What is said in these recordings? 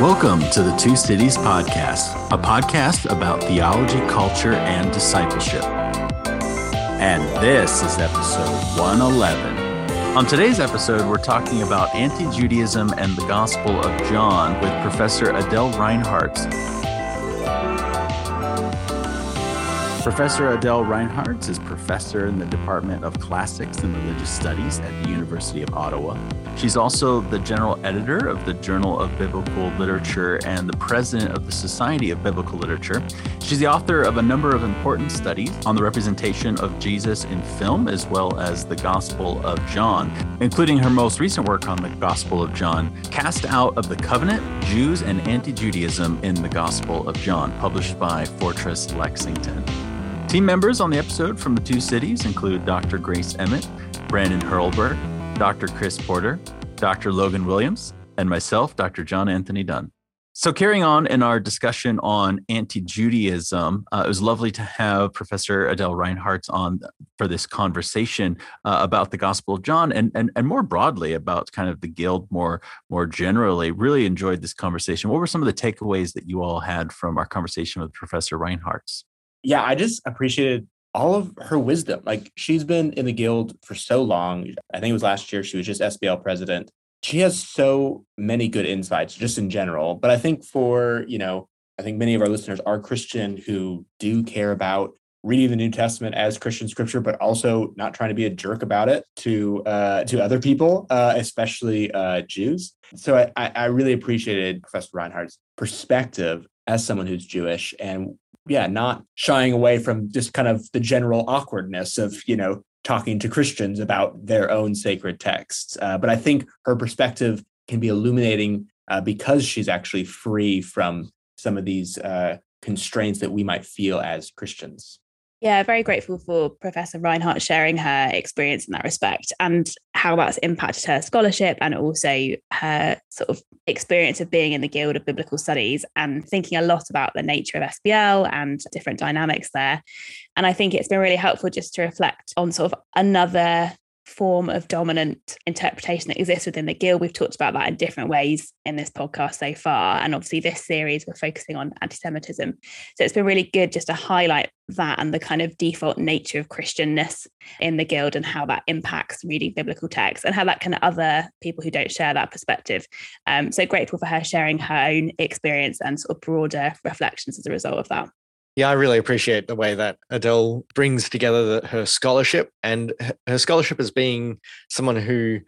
Welcome to the Two Cities Podcast, a podcast about theology, culture, and discipleship. And this is episode 111. On today's episode, we're talking about anti Judaism and the Gospel of John with Professor Adele Reinhartz, Professor Adele Reinhartz is professor in the Department of Classics and Religious Studies at the University of Ottawa. She's also the general editor of the Journal of Biblical Literature and the president of the Society of Biblical Literature. She's the author of a number of important studies on the representation of Jesus in film as well as the Gospel of John, including her most recent work on the Gospel of John, Cast Out of the Covenant Jews and Anti Judaism in the Gospel of John, published by Fortress Lexington. Team members on the episode from the two cities include Dr. Grace Emmett, Brandon Hurlbert, Dr. Chris Porter, Dr. Logan Williams, and myself, Dr. John Anthony Dunne. So, carrying on in our discussion on anti Judaism, uh, it was lovely to have Professor Adele Reinhartz on for this conversation uh, about the Gospel of John and, and, and more broadly about kind of the Guild more, more generally. Really enjoyed this conversation. What were some of the takeaways that you all had from our conversation with Professor Reinhartz? Yeah, I just appreciated all of her wisdom. Like she's been in the guild for so long. I think it was last year she was just SBL president. She has so many good insights just in general. But I think for, you know, I think many of our listeners are Christian who do care about reading the New Testament as Christian scripture, but also not trying to be a jerk about it to uh, to other people, uh, especially uh, Jews. So I, I really appreciated Professor Reinhartz's perspective as someone who's Jewish and yeah, not shying away from just kind of the general awkwardness of, you know, talking to Christians about their own sacred texts. Uh, but I think her perspective can be illuminating uh, because she's actually free from some of these uh, constraints that we might feel as Christians. Yeah, very grateful for Professor Reinhartz sharing her experience in that respect and how that's impacted her scholarship and also her sort of experience of being in the Guild of Biblical Studies and thinking a lot about the nature of SBL and different dynamics there. And I think it's been really helpful just to reflect on sort of another form of dominant interpretation that exists within the guild. We've talked about that in different ways in this podcast so far. And obviously, this series, we're focusing on anti Semitism. So it's been really good just to highlight that and the kind of default nature of Christianness in the guild and how that impacts reading biblical texts and how that can other people who don't share that perspective. Um, so grateful for her sharing her own experience and sort of broader reflections as a result of that. Yeah, I really appreciate the way that Adele brings together the, her scholarship and her scholarship as being someone who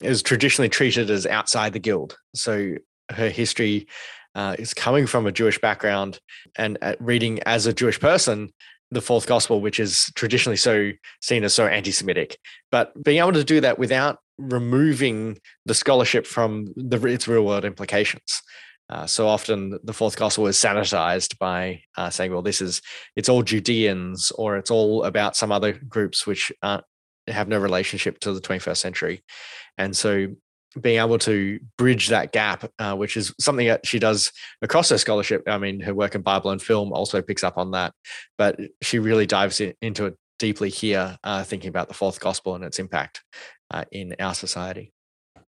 is traditionally treated as outside the guild. So her history uh, is coming from a Jewish background and uh, reading as a Jewish person the fourth gospel, which is traditionally so seen as so anti-Semitic, but being able to do that without removing the scholarship from the, its real world implications. Uh, so often the fourth gospel is sanitized by uh, saying, well, this is, it's all Judeans or it's all about some other groups which have no relationship to the 21st century. And so being able to bridge that gap, uh, which is something that she does across her scholarship. I mean, her work in Bible and film also picks up on that, but she really dives in, into it deeply here, uh, thinking about the fourth gospel and its impact uh, in our society.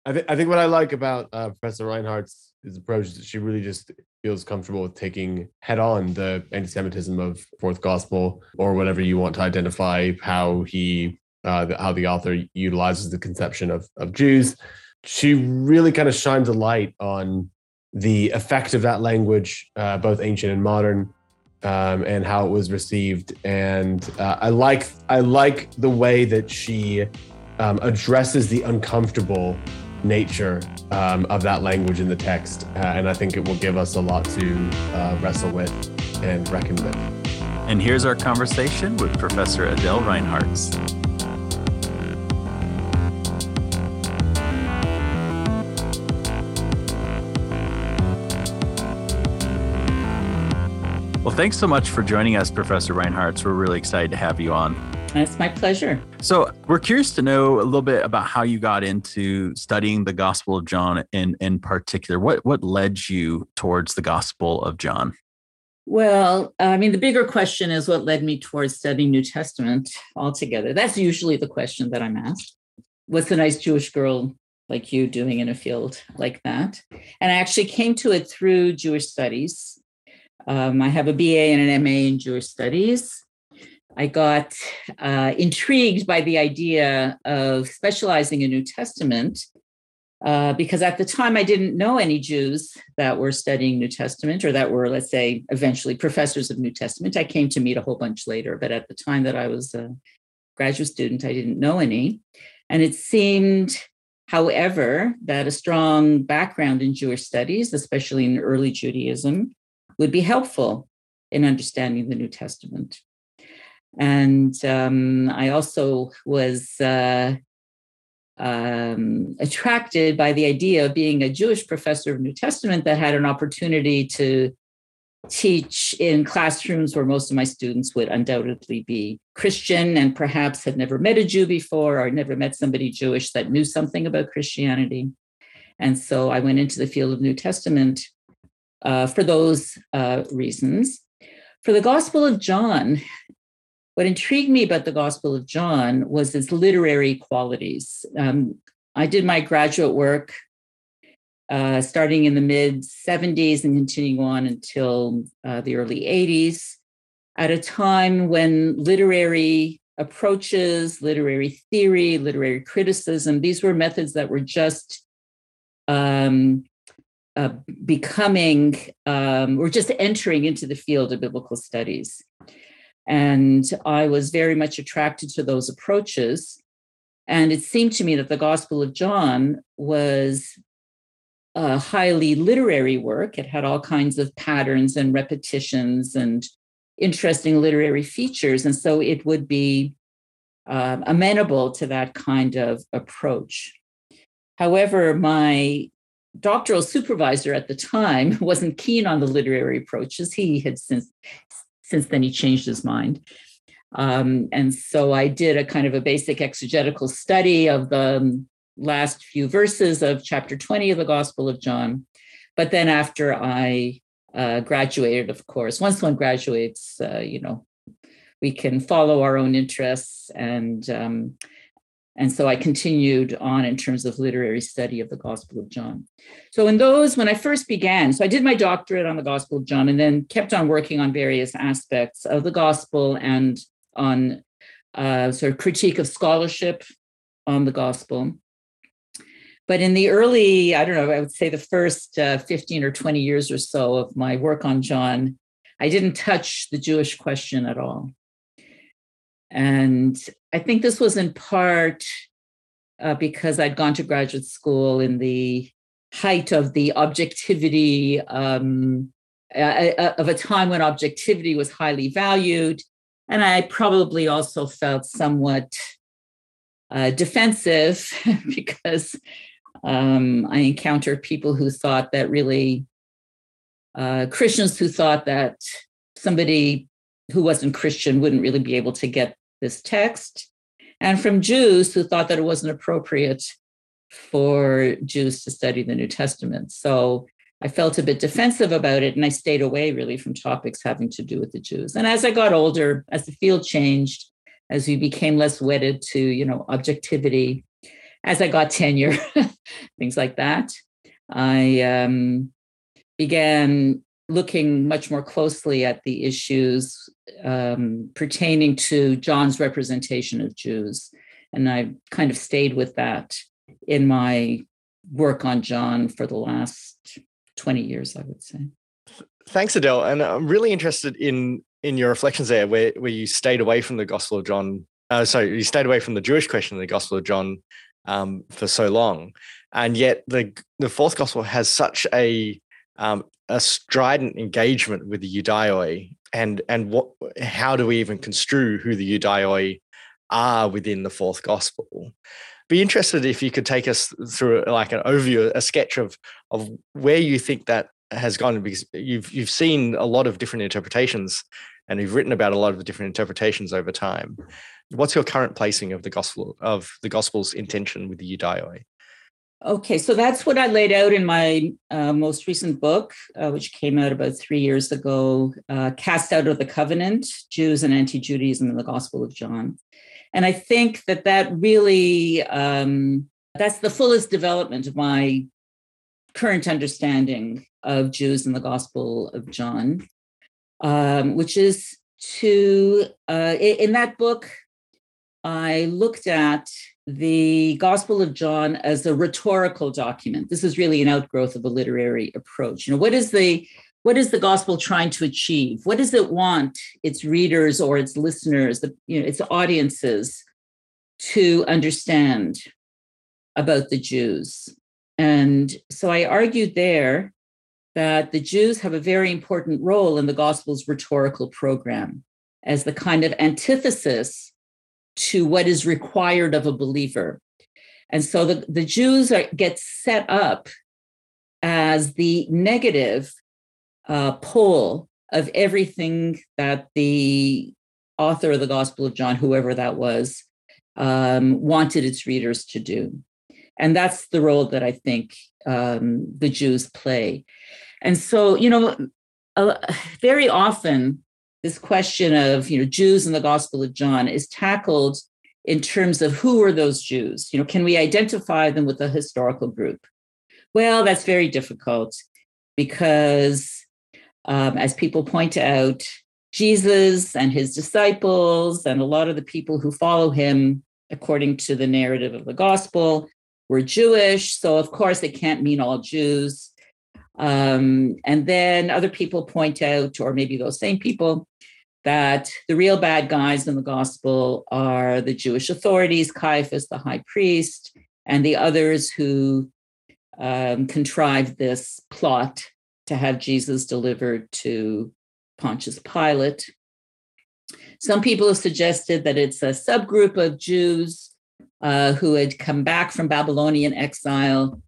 I, th- I think what I like about uh, Professor Reinhartz's his approach that she really just feels comfortable with taking head on the anti-Semitism of fourth gospel or whatever you want to identify how he uh, the, how the author utilizes the conception of of Jews. She really kind of shines a light on the effect of that language, uh, both ancient and modern, um, and how it was received. And uh, I like I like the way that she um, addresses the uncomfortable nature um, of that language in the text. Uh, and I think it will give us a lot to uh, wrestle with and reckon with. And here's our conversation with Professor Adele Reinhartz. Well, thanks so much for joining us, Professor Reinhartz. We're really excited to have you on. It's my pleasure. So, we're curious to know a little bit about how you got into studying the Gospel of John in in particular. What what led you towards the Gospel of John? Well, I mean, the bigger question is what led me towards studying New Testament altogether. That's usually the question that I'm asked. What's a nice Jewish girl like you doing in a field like that. And I actually came to it through Jewish studies. Um, I have a BA and an MA in Jewish studies. I got uh, intrigued by the idea of specializing in New Testament uh, because at the time I didn't know any Jews that were studying New Testament or that were, let's say, eventually professors of New Testament. I came to meet a whole bunch later, but at the time that I was a graduate student, I didn't know any. And it seemed However, that a strong background in Jewish studies, especially in early Judaism, would be helpful in understanding the New Testament. And um, I also was uh, um, attracted by the idea of being a Jewish professor of New Testament that had an opportunity to teach in classrooms where most of my students would undoubtedly be Christian and perhaps had never met a Jew before or never met somebody Jewish that knew something about Christianity. And so I went into the field of New Testament uh, for those uh, reasons. For the Gospel of John, what intrigued me about the Gospel of John was its literary qualities. Um, I did my graduate work uh, starting in the mid 70s and continuing on until uh, the early 80s, at a time when literary approaches, literary theory, literary criticism, these were methods that were just um, uh, becoming, um, we're just entering into the field of biblical studies. And I was very much attracted to those approaches. And it seemed to me that the Gospel of John was a highly literary work. It had all kinds of patterns and repetitions and interesting literary features. And so it would be uh, amenable to that kind of approach. However, my doctoral supervisor at the time wasn't keen on the literary approaches. He had since since then he changed his mind. Um, and so I did a kind of a basic exegetical study of the last few verses of chapter 20 of the Gospel of John. But then after I uh, graduated, of course, once one graduates, uh, you know, we can follow our own interests and um, and so I continued on in terms of literary study of the Gospel of John. So, in those, when I first began, so I did my doctorate on the Gospel of John and then kept on working on various aspects of the Gospel and on uh, sort of critique of scholarship on the Gospel. But in the early, I don't know, I would say the first uh, 15 or 20 years or so of my work on John, I didn't touch the Jewish question at all. And I think this was in part uh, because I'd gone to graduate school in the height of the objectivity um, of a time when objectivity was highly valued. And I probably also felt somewhat uh, defensive because um, I encountered people who thought that really, uh, Christians who thought that somebody who wasn't Christian wouldn't really be able to get this text, and from Jews who thought that it wasn't appropriate for Jews to study the New Testament. So I felt a bit defensive about it, and I stayed away really from topics having to do with the Jews. And as I got older, as the field changed, as we became less wedded to, you know, objectivity, as I got tenure, things like that, I um, began looking much more closely at the issues um, pertaining to John's representation of Jews. And I kind of stayed with that in my work on John for the last 20 years, I would say. Thanks, Adele. And I'm really interested in in your reflections there, where, where you stayed away from the Gospel of John. Uh, sorry, you stayed away from the Jewish question of the Gospel of John um, for so long, and yet the the fourth gospel has such a um, a strident engagement with the Ioudaioi, and and what how do we even construe who the Ioudaioi are within the fourth gospel? Be interested if you could take us through like an overview, a sketch of of where you think that has gone because you've you've seen a lot of different interpretations and you've written about a lot of the different interpretations over time. What's your current placing of the gospel of the gospel's intention with the Ioudaioi? Okay, so that's what I laid out in my uh, most recent book, uh, which came out about three years ago uh, Cast Out of the Covenant Jews and Anti Judaism in the Gospel of John. And I think that that really um, that's the fullest development of my current understanding of Jews in the Gospel of John, um, which is to, uh, in that book, I looked at the Gospel of John as a rhetorical document. This is really an outgrowth of a literary approach. You know, what is the what is the gospel trying to achieve? What does it want its readers or its listeners, the, you know, its audiences to understand about the Jews? And so I argued there that the Jews have a very important role in the gospel's rhetorical program as the kind of antithesis to what is required of a believer. And so the, the Jews are, get set up as the negative uh, pole of everything that the author of the Gospel of John, whoever that was, um, wanted its readers to do. And that's the role that I think um, the Jews play. And so, you know, uh, very often this question of, you know, Jews in the Gospel of John is tackled in terms of who are those Jews? You know, can we identify them with a historical group? Well, that's very difficult because um, as people point out, Jesus and his disciples and a lot of the people who follow him, according to the narrative of the gospel, were Jewish. So, of course, it can't mean all Jews. Um, and then other people point out, or maybe those same people, that the real bad guys in the gospel are the Jewish authorities, Caiaphas, the high priest, and the others who um, contrived this plot to have Jesus delivered to Pontius Pilate. Some people have suggested that it's a subgroup of Jews uh, who had come back from Babylonian exile.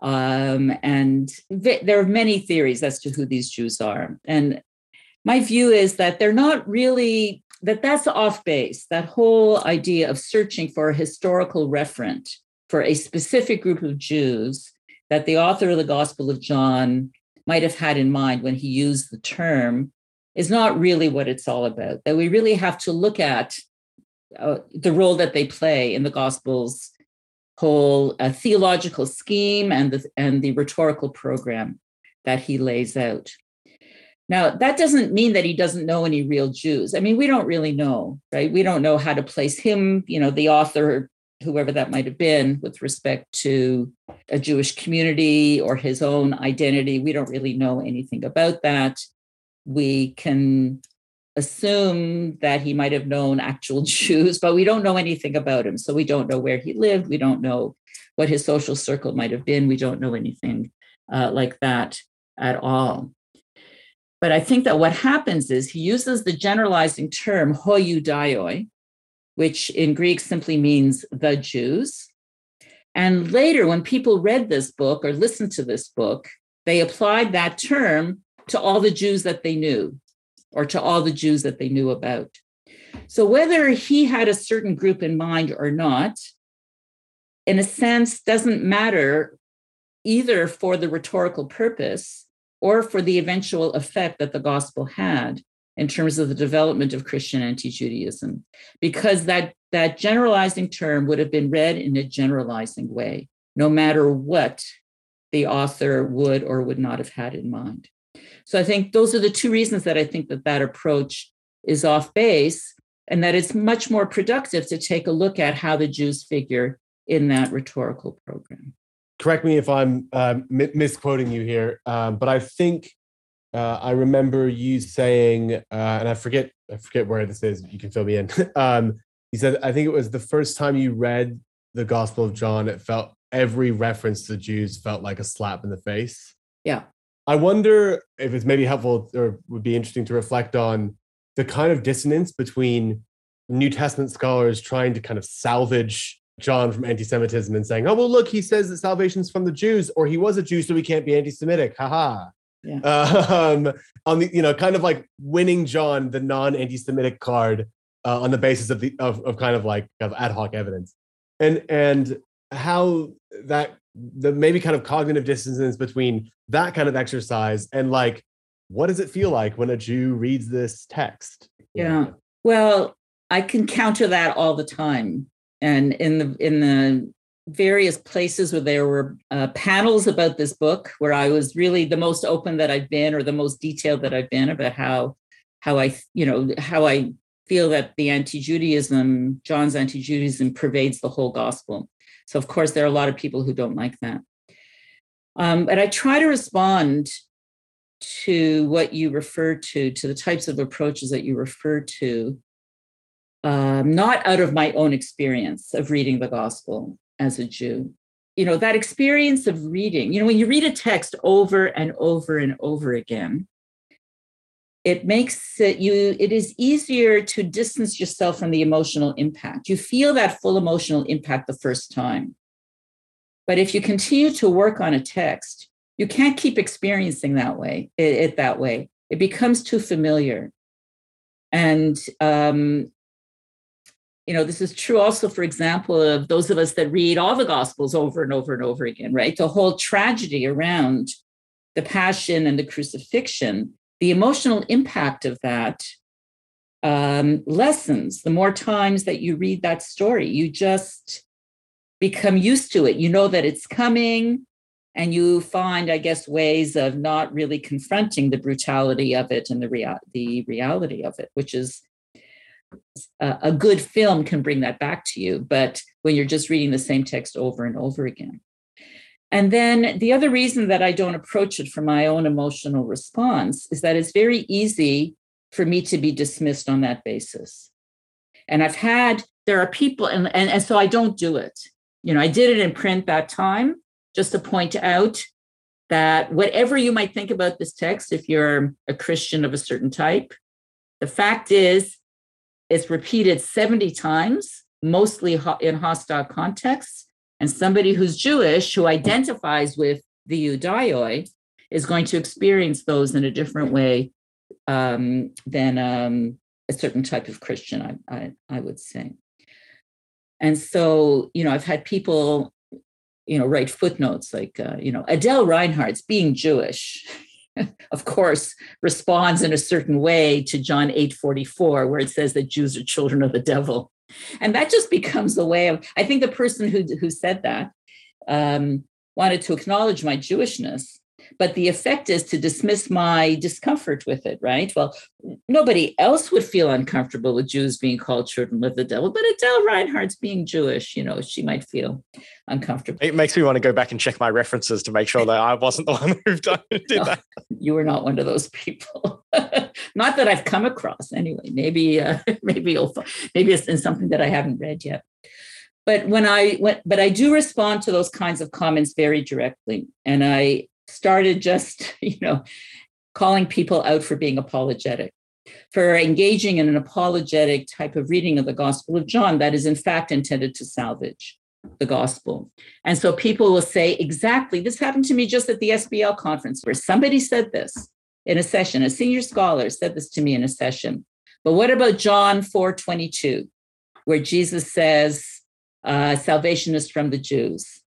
Um, and there are many theories as to who these Jews are. And my view is that they're not really, that that's off base, that whole idea of searching for a historical referent for a specific group of Jews that the author of the Gospel of John might have had in mind when he used the term is not really what it's all about. That we really have to look at uh, the role that they play in the Gospel's whole uh, theological scheme and the and the rhetorical program that he lays out. Now, that doesn't mean that he doesn't know any real Jews. I mean, we don't really know, right? We don't know how to place him, you know, the author whoever that might have been with respect to a Jewish community or his own identity. We don't really know anything about that. We can assume that he might have known actual Jews, but we don't know anything about him. So we don't know where he lived. We don't know what his social circle might have been. We don't know anything uh, like that at all. But I think that what happens is he uses the generalizing term hoi Ioudaioi, which in Greek simply means the Jews. And later, when people read this book or listened to this book, they applied that term to all the Jews that they knew or to all the Jews that they knew about. So, whether he had a certain group in mind or not, in a sense, doesn't matter either for the rhetorical purpose or for the eventual effect that the gospel had in terms of the development of Christian anti-Judaism, because that, that generalizing term would have been read in a generalizing way, no matter what the author would or would not have had in mind. So I think those are the two reasons that I think that that approach is off base and that it's much more productive to take a look at how the Jews figure in that rhetorical program. Correct me if I'm uh, misquoting you here, um, but I think uh, I remember you saying, uh, and I forget, I forget where this is. You can fill me in. um, you said, I think it was the first time you read the Gospel of John. It felt every reference to the Jews felt like a slap in the face. Yeah. I wonder if it's maybe helpful or would be interesting to reflect on the kind of dissonance between New Testament scholars trying to kind of salvage John from anti-Semitism and saying, "Oh well, look, he says that salvation's from the Jews, or he was a Jew, so he can't be anti-Semitic." Haha. Yeah. Um, on the you know kind of like winning John the non anti-Semitic card uh, on the basis of the of, of kind of like of ad hoc evidence, and and how that the maybe kind of cognitive dissonance between that kind of exercise and like what does it feel like when a Jew reads this text? Yeah. Well, I can counter that all the time. And in the in the various places where there were uh, panels about this book where I was really the most open that I've been or the most detailed that I've been about how how I you know how I feel that the anti-Judaism John's anti-Judaism pervades the whole gospel. So of course there are a lot of people who don't like that. Um, and I try to respond to what you refer to, to the types of approaches that you refer to, um, not out of my own experience of reading the gospel as a Jew. You know, that experience of reading, you know, when you read a text over and over and over again, it makes it you it is easier to distance yourself from the emotional impact. You feel that full emotional impact the first time. But if you continue to work on a text you can't keep experiencing that way it, it that way. It becomes too familiar. And um, you know this is true also for example of those of us that read all the gospels over and over and over again right the whole tragedy around the passion and the crucifixion the emotional impact of that um, lessens the more times that you read that story. You just become used to it. You know that it's coming, and you find, I guess, ways of not really confronting the brutality of it and the rea- the reality of it, which is a, good film can bring that back to you. But when you're just reading the same text over and over again. And then the other reason that I don't approach it from my own emotional response is that it's very easy for me to be dismissed on that basis. And I've had, there are people, and, and, and so I don't do it. You know, I did it in print that time just to point out that whatever you might think about this text, if you're a Christian of a certain type, the fact is it's repeated 70 times, mostly in hostile contexts and somebody who's Jewish who identifies with the Ioudaioi is going to experience those in a different way um, than um, a certain type of Christian, I, I, I would say. And so, you know, I've had people, you know, write footnotes like, uh, you know, Adele Reinhartz's being Jewish, of course, responds in a certain way to John 8:44, where it says that Jews are children of the devil. And that just becomes the way of i think the person who who said that um, wanted to acknowledge my jewishness but the effect is to dismiss my discomfort with it, right? Well, nobody else would feel uncomfortable with Jews being called children of the devil, but Adele Reinhartz's being Jewish, you know, she might feel uncomfortable. It makes me want to go back and check my references to make sure that I wasn't the one who did no, that. You were not one of those people. not that I've come across anyway. Maybe, uh, maybe you'll, maybe it's in something that I haven't read yet but when i went but i do respond to those kinds of comments very directly and i started just, you know, calling people out for being apologetic, for engaging in an apologetic type of reading of the Gospel of John that is, in fact, intended to salvage the gospel. And so people will say, exactly, this happened to me just at the SBL conference where somebody said this in a session, a senior scholar said this to me in a session. But what about John 4 22, where Jesus says, uh, salvation is from the Jews?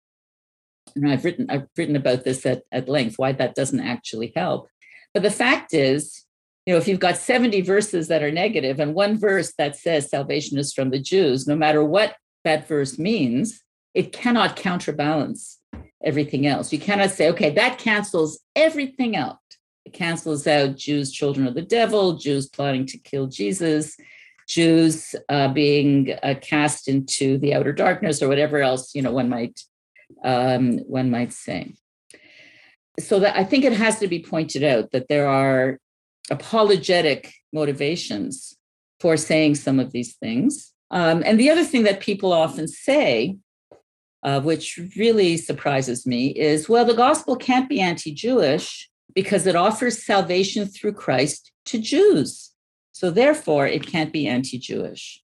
And I've written I've written about this at, at length, why that doesn't actually help. But the fact is, you know, if you've got 70 verses that are negative and one verse that says salvation is from the Jews, no matter what that verse means, it cannot counterbalance everything else. You cannot say, okay, that cancels everything out. It cancels out Jews, children of the devil, Jews plotting to kill Jesus, Jews uh, being uh, cast into the outer darkness, or whatever else you know one might um, one might say. So that I think it has to be pointed out that there are apologetic motivations for saying some of these things. Um, and the other thing that people often say, uh, which really surprises me, is well, the gospel can't be anti Jewish because it offers salvation through Christ to Jews. So therefore, it can't be anti Jewish.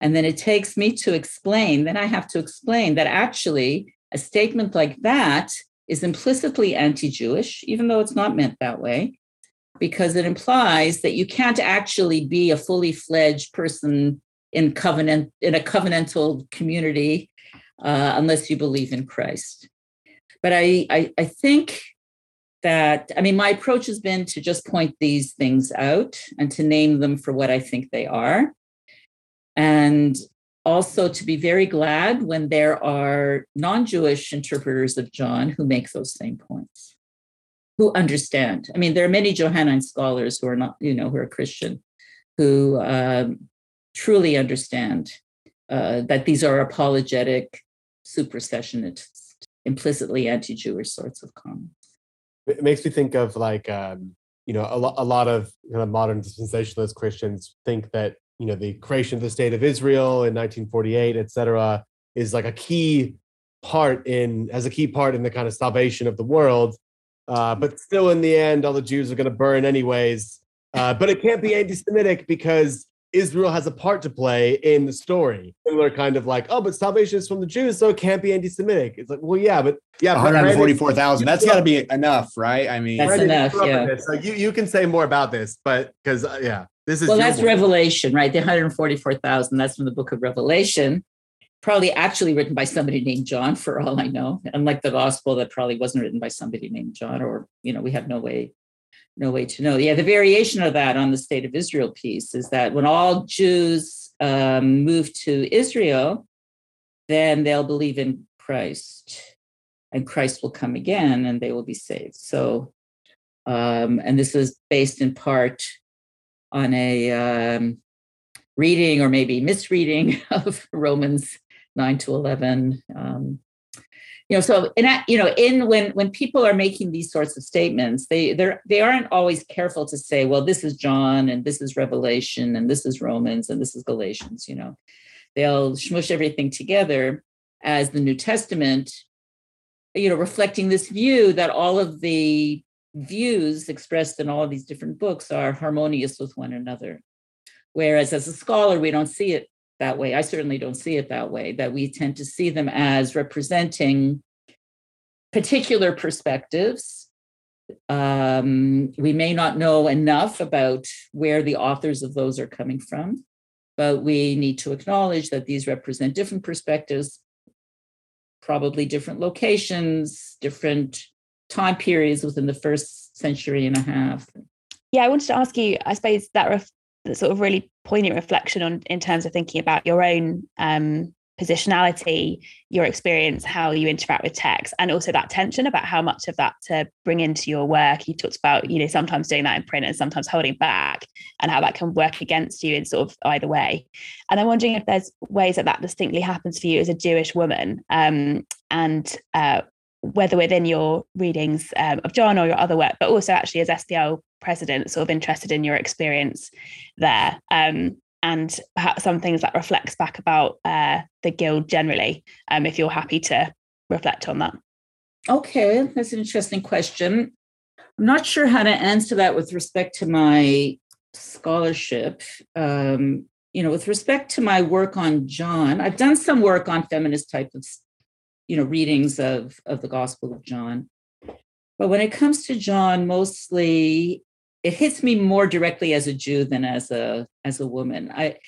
And then it takes me to explain, then I have to explain that actually a statement like that is implicitly anti Jewish, even though it's not meant that way, because it implies that you can't actually be a fully fledged person in covenant in a covenantal community uh, unless you believe in Christ. But I, I, I think that I mean my approach has been to just point these things out and to name them for what I think they are. And also to be very glad when there are non Jewish interpreters of John who make those same points, who understand. I mean, there are many Johannine scholars who are not, you know, who are Christian, who um, truly understand uh, that these are apologetic, supersessionist, implicitly anti Jewish sorts of comments. It makes me think of like, um, you know, a, lo- a lot of kind of modern dispensationalist Christians think that you know the creation of the state of Israel in 1948, et cetera, is like a key part in as a key part in the kind of salvation of the world. Uh, but still, in the end, all the Jews are going to burn anyways. Uh, but it can't be anti-Semitic because Israel has a part to play in the story. Similar kind of like, oh, but salvation is from the Jews, so it can't be anti-Semitic. It's like, well, yeah, but yeah, One hundred forty-four thousand. That's got to be enough, right? I mean, That's Brandon, enough, you're yeah. in this, So you you can say more about this, but because uh, yeah, this is well that's work. revelation right the 144000 that's from the book of revelation probably actually written by somebody named john for all i know unlike the gospel that probably wasn't written by somebody named john or you know we have no way no way to know yeah the variation of that on the state of israel piece is that when all jews um, move to israel then they'll believe in christ and christ will come again and they will be saved so um, and this is based in part on a um, reading or maybe misreading of Romans 9 to 11. Um, you know, so in that, you know, in when when people are making these sorts of statements, they they're they aren't always careful to say, well, this is John and this is Revelation and this is Romans and this is Galatians, you know. They'll smush everything together as the New Testament, you know, reflecting this view that all of the views expressed in all of these different books are harmonious with one another. Whereas as a scholar, we don't see it that way. I certainly don't see it that way, that we tend to see them as representing particular perspectives. Um, we may not know enough about where the authors of those are coming from, but we need to acknowledge that these represent different perspectives, probably different locations, different time periods within the first century and a half. Yeah, I wanted to ask you, I suppose that ref- that sort of really poignant reflection on in terms of thinking about your own um, positionality, your experience, how you interact with text, and also that tension about how much of that to bring into your work. You talked about, you know, sometimes doing that in print and sometimes holding back, and how that can work against you in sort of either way. And I'm wondering if there's ways that that distinctly happens for you as a Jewish woman, um, and uh, whether within your readings um, of John or your other work, but also actually as SBL president, sort of interested in your experience there. Um, and perhaps some things that reflects back about uh, the guild generally, um, if you're happy to reflect on that. Okay, that's an interesting question. I'm not sure how to answer that with respect to my scholarship. Um, you know, with respect to my work on John, I've done some work on feminist type of, you know, readings of of the Gospel of John. But when it comes to John, mostly it hits me more directly as a Jew than as a as a woman. I,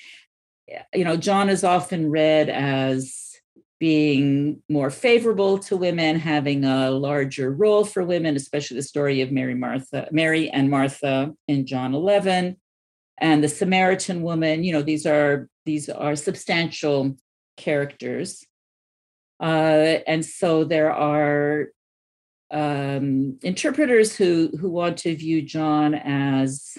you know, John is often read as being more favorable to women, having a larger role for women, especially the story of Mary Martha, Mary and Martha in John 11, and the Samaritan woman. You know, these are these are substantial characters, uh, and so there are um, interpreters who who want to view John as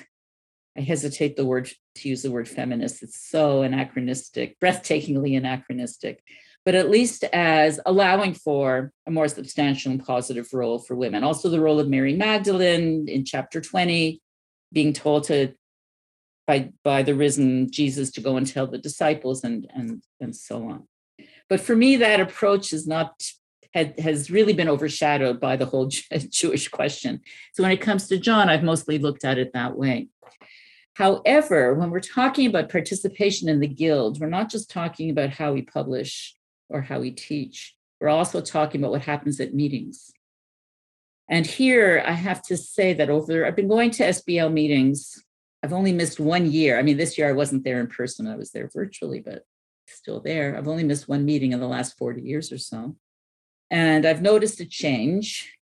I hesitate the word to use the word feminist. It's so anachronistic, breathtakingly anachronistic, but at least as allowing for a more substantial and positive role for women. Also, the role of Mary Magdalene in chapter 20, being told to by by the risen Jesus to go and tell the disciples and and and so on. But for me, that approach is not had, has really been overshadowed by the whole Jewish question. So when it comes to John, I've mostly looked at it that way. However, when we're talking about participation in the guild, we're not just talking about how we publish or how we teach, we're also talking about what happens at meetings. And here I have to say that over, I've been going to SBL meetings. I've only missed one year. I mean, this year I wasn't there in person, I was there virtually, but still there. I've only missed one meeting in the last 40 years or so. And I've noticed a change,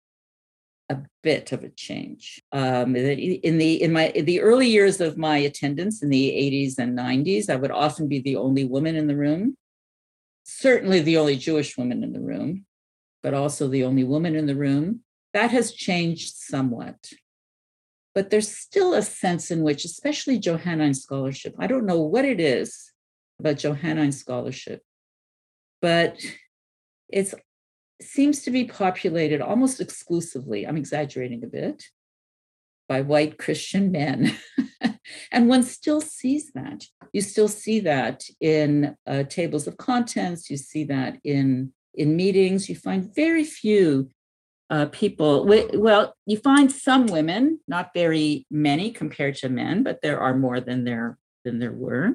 a bit of a change. Um, in the in my in the early years of my attendance in the 80s and 90s, I would often be the only woman in the room. certainly the only Jewish woman in the room, but also the only woman in the room. That has changed somewhat. But there's still a sense in which, especially Johannine scholarship, I don't know what it is about Johannine scholarship, but it seems to be populated almost exclusively, I'm exaggerating a bit, by white Christian men. and one still sees that. You still see that in uh, tables of contents. You see that in in meetings. You find very few uh, people. Well, you find some women, not very many compared to men, but there are more than there than there were.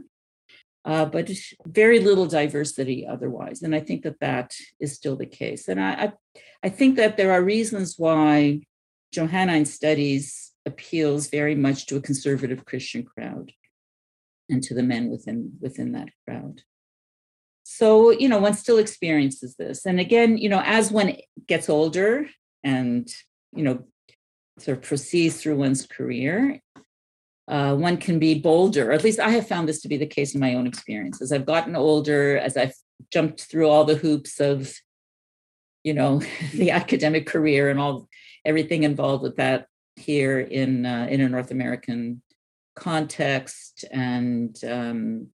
Uh, but very little diversity otherwise, and I think that that is still the case. And I, I, I think that there are reasons why Johannine studies appeals very much to a conservative Christian crowd and to the men within within that crowd. So, you know, one still experiences this. And again, you know, as one gets older and, you know, sort of proceeds through one's career, uh, one can be bolder, or at least I have found this to be the case in my own experience. As I've gotten older, as I've jumped through all the hoops of, you know, the academic career and all everything involved with that, here in uh, in a North American context and um,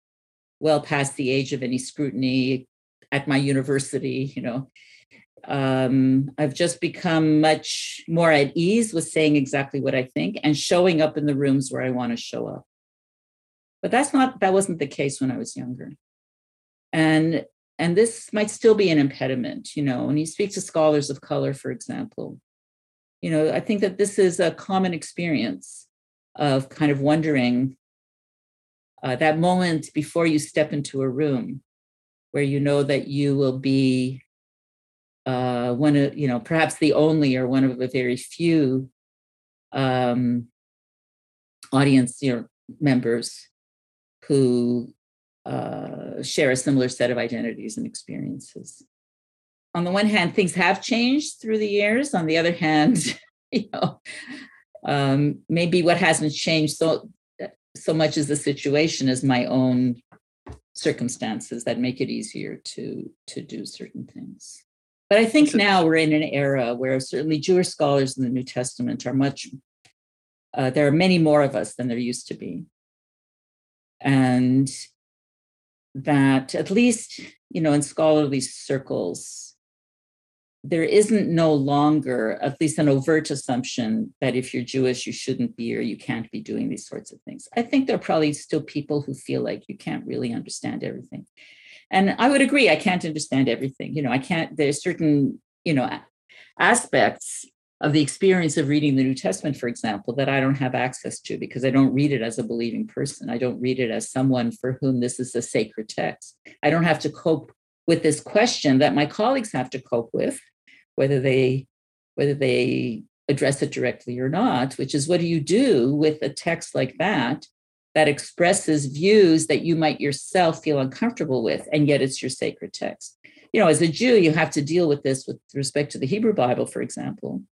well past the age of any scrutiny at my university, you know. Um, I've just become much more at ease with saying exactly what I think and showing up in the rooms where I want to show up. But that's not that wasn't the case when I was younger. And and this might still be an impediment, you know, when you speak to scholars of color, for example, you know, I think that this is a common experience of kind of wondering uh, that moment before you step into a room where you know that you will be uh, one of, you know, perhaps the only or one of the very few um, audience you know, members who uh, share a similar set of identities and experiences on the one hand, things have changed through the years. On the other hand, you know, um, maybe what hasn't changed so so much as the situation is my own circumstances that make it easier to to do certain things. But I think now we're in an era where certainly Jewish scholars in the New Testament are much. Uh, there are many more of us than there used to be, and that at least you know in scholarly circles there isn't no longer at least an overt assumption that if you're jewish you shouldn't be or you can't be doing these sorts of things. I think there are probably still people who feel like you can't really understand everything and i would agree i can't understand everything you know i can't there's certain you know aspects of the experience of reading the new testament for example that i don't have access to because i don't read it as a believing person. I don't read it as someone for whom this is a sacred text. I don't have to cope with this question that my colleagues have to cope with whether they whether they address it directly or not, which is what do you do with a text like that that expresses views that you might yourself feel uncomfortable with, and yet it's your sacred text. You know, as a Jew, you have to deal with this with respect to the Hebrew Bible, for example,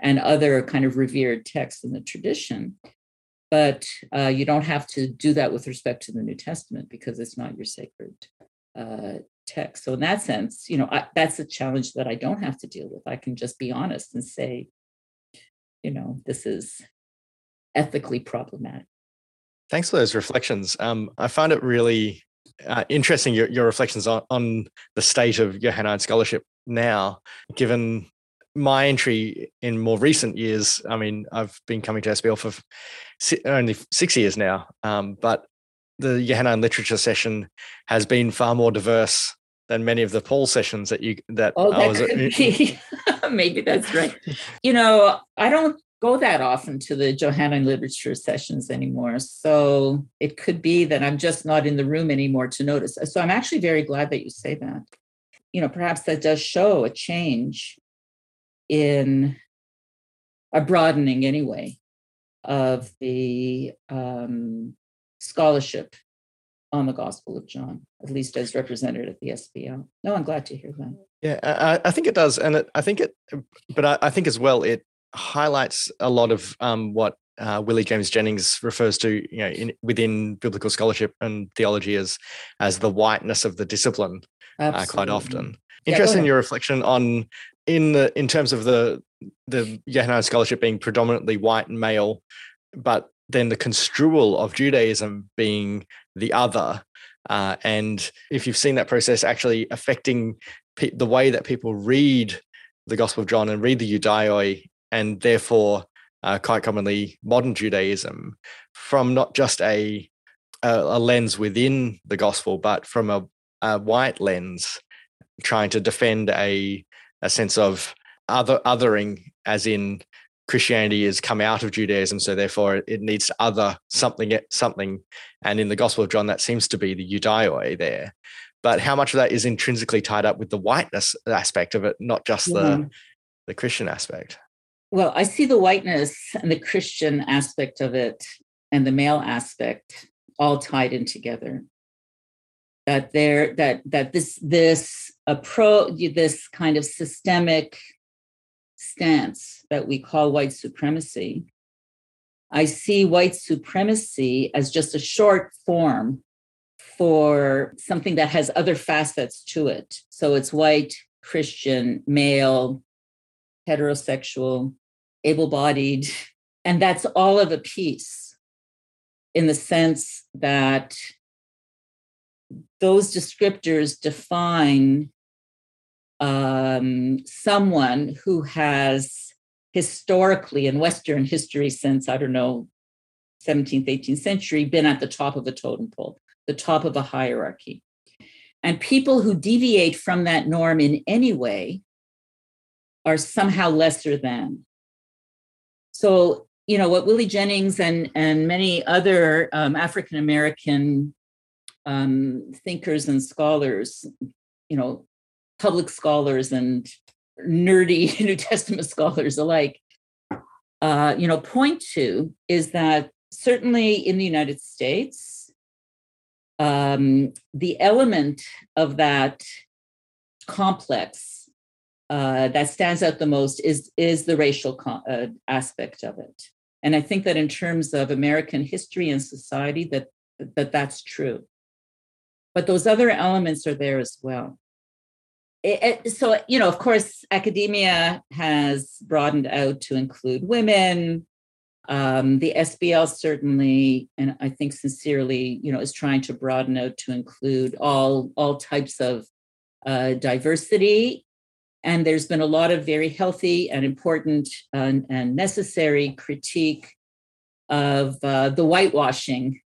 and other kind of revered texts in the tradition. But uh, you don't have to do that with respect to the New Testament because it's not your sacred uh, text. So in that sense, you know, I, that's a challenge that I don't have to deal with. I can just be honest and say, you know, this is ethically problematic. Thanks for those reflections. Um, I find it really uh, interesting your, your reflections on, on the state of Johannine scholarship now, given my entry in more recent years. I mean, I've been coming to SBL for only six years now, um, but the Johannine literature session has been far more diverse than many of the Paul sessions that you that oh, that I was could be. maybe that's right. You know, I don't go that often to the Johannine literature sessions anymore. So it could be that I'm just not in the room anymore to notice. So I'm actually very glad that you say that. You know, perhaps that does show a change in a broadening anyway of the um, scholarship on the Gospel of John, at least as represented at the SBL. No, I'm glad to hear that. Yeah, I, I think it does, and it, I think it, but I, I, think as well it highlights a lot of um, what uh, Willie James Jennings refers to, you know, in, within biblical scholarship and theology as as the whiteness of the discipline, uh, quite often. Yeah, Interesting ahead. your reflection on in the in terms of the the Johannine scholarship being predominantly white and male, but then the construal of Judaism being the other. Uh, and if you've seen that process actually affecting pe- the way that people read the Gospel of John and read the Ioudaioi, and therefore uh, quite commonly modern Judaism, from not just a a, a lens within the gospel, but from a, a white lens, trying to defend a a sense of other othering, as in Christianity has come out of Judaism, so therefore it needs to other something something. And in the Gospel of John, that seems to be the Ioudaioi there. But how much of that is intrinsically tied up with the whiteness aspect of it, not just Yeah. the the Christian aspect? Well, I see the whiteness and the Christian aspect of it and the male aspect all tied in together. That there that that this this approach this kind of systemic stance that we call white supremacy. I see white supremacy as just a short form for something that has other facets to it. So it's white, Christian, male, heterosexual, able bodied. And that's all of a piece in the sense that those descriptors define um, someone who has historically in Western history since, I don't know, 17th, 18th century, been at the top of a totem pole, the top of a hierarchy. And people who deviate from that norm in any way are somehow lesser than. So, you know, what Willie Jennings and, and many other um, African American um, thinkers and scholars, you know, public scholars and nerdy New Testament scholars alike, uh, you know, point to is that certainly in the United States, um, the element of that complex uh, that stands out the most is is the racial co- uh, aspect of it, and I think that in terms of American history and society, that that that's true. But those other elements are there as well. It- it- so you know, of course, academia has broadened out to include women. Um, the SBL certainly, and I think sincerely, you know, is trying to broaden out to include all all types of uh, diversity. And there's been a lot of very healthy and important and, and necessary critique of uh, the whitewashing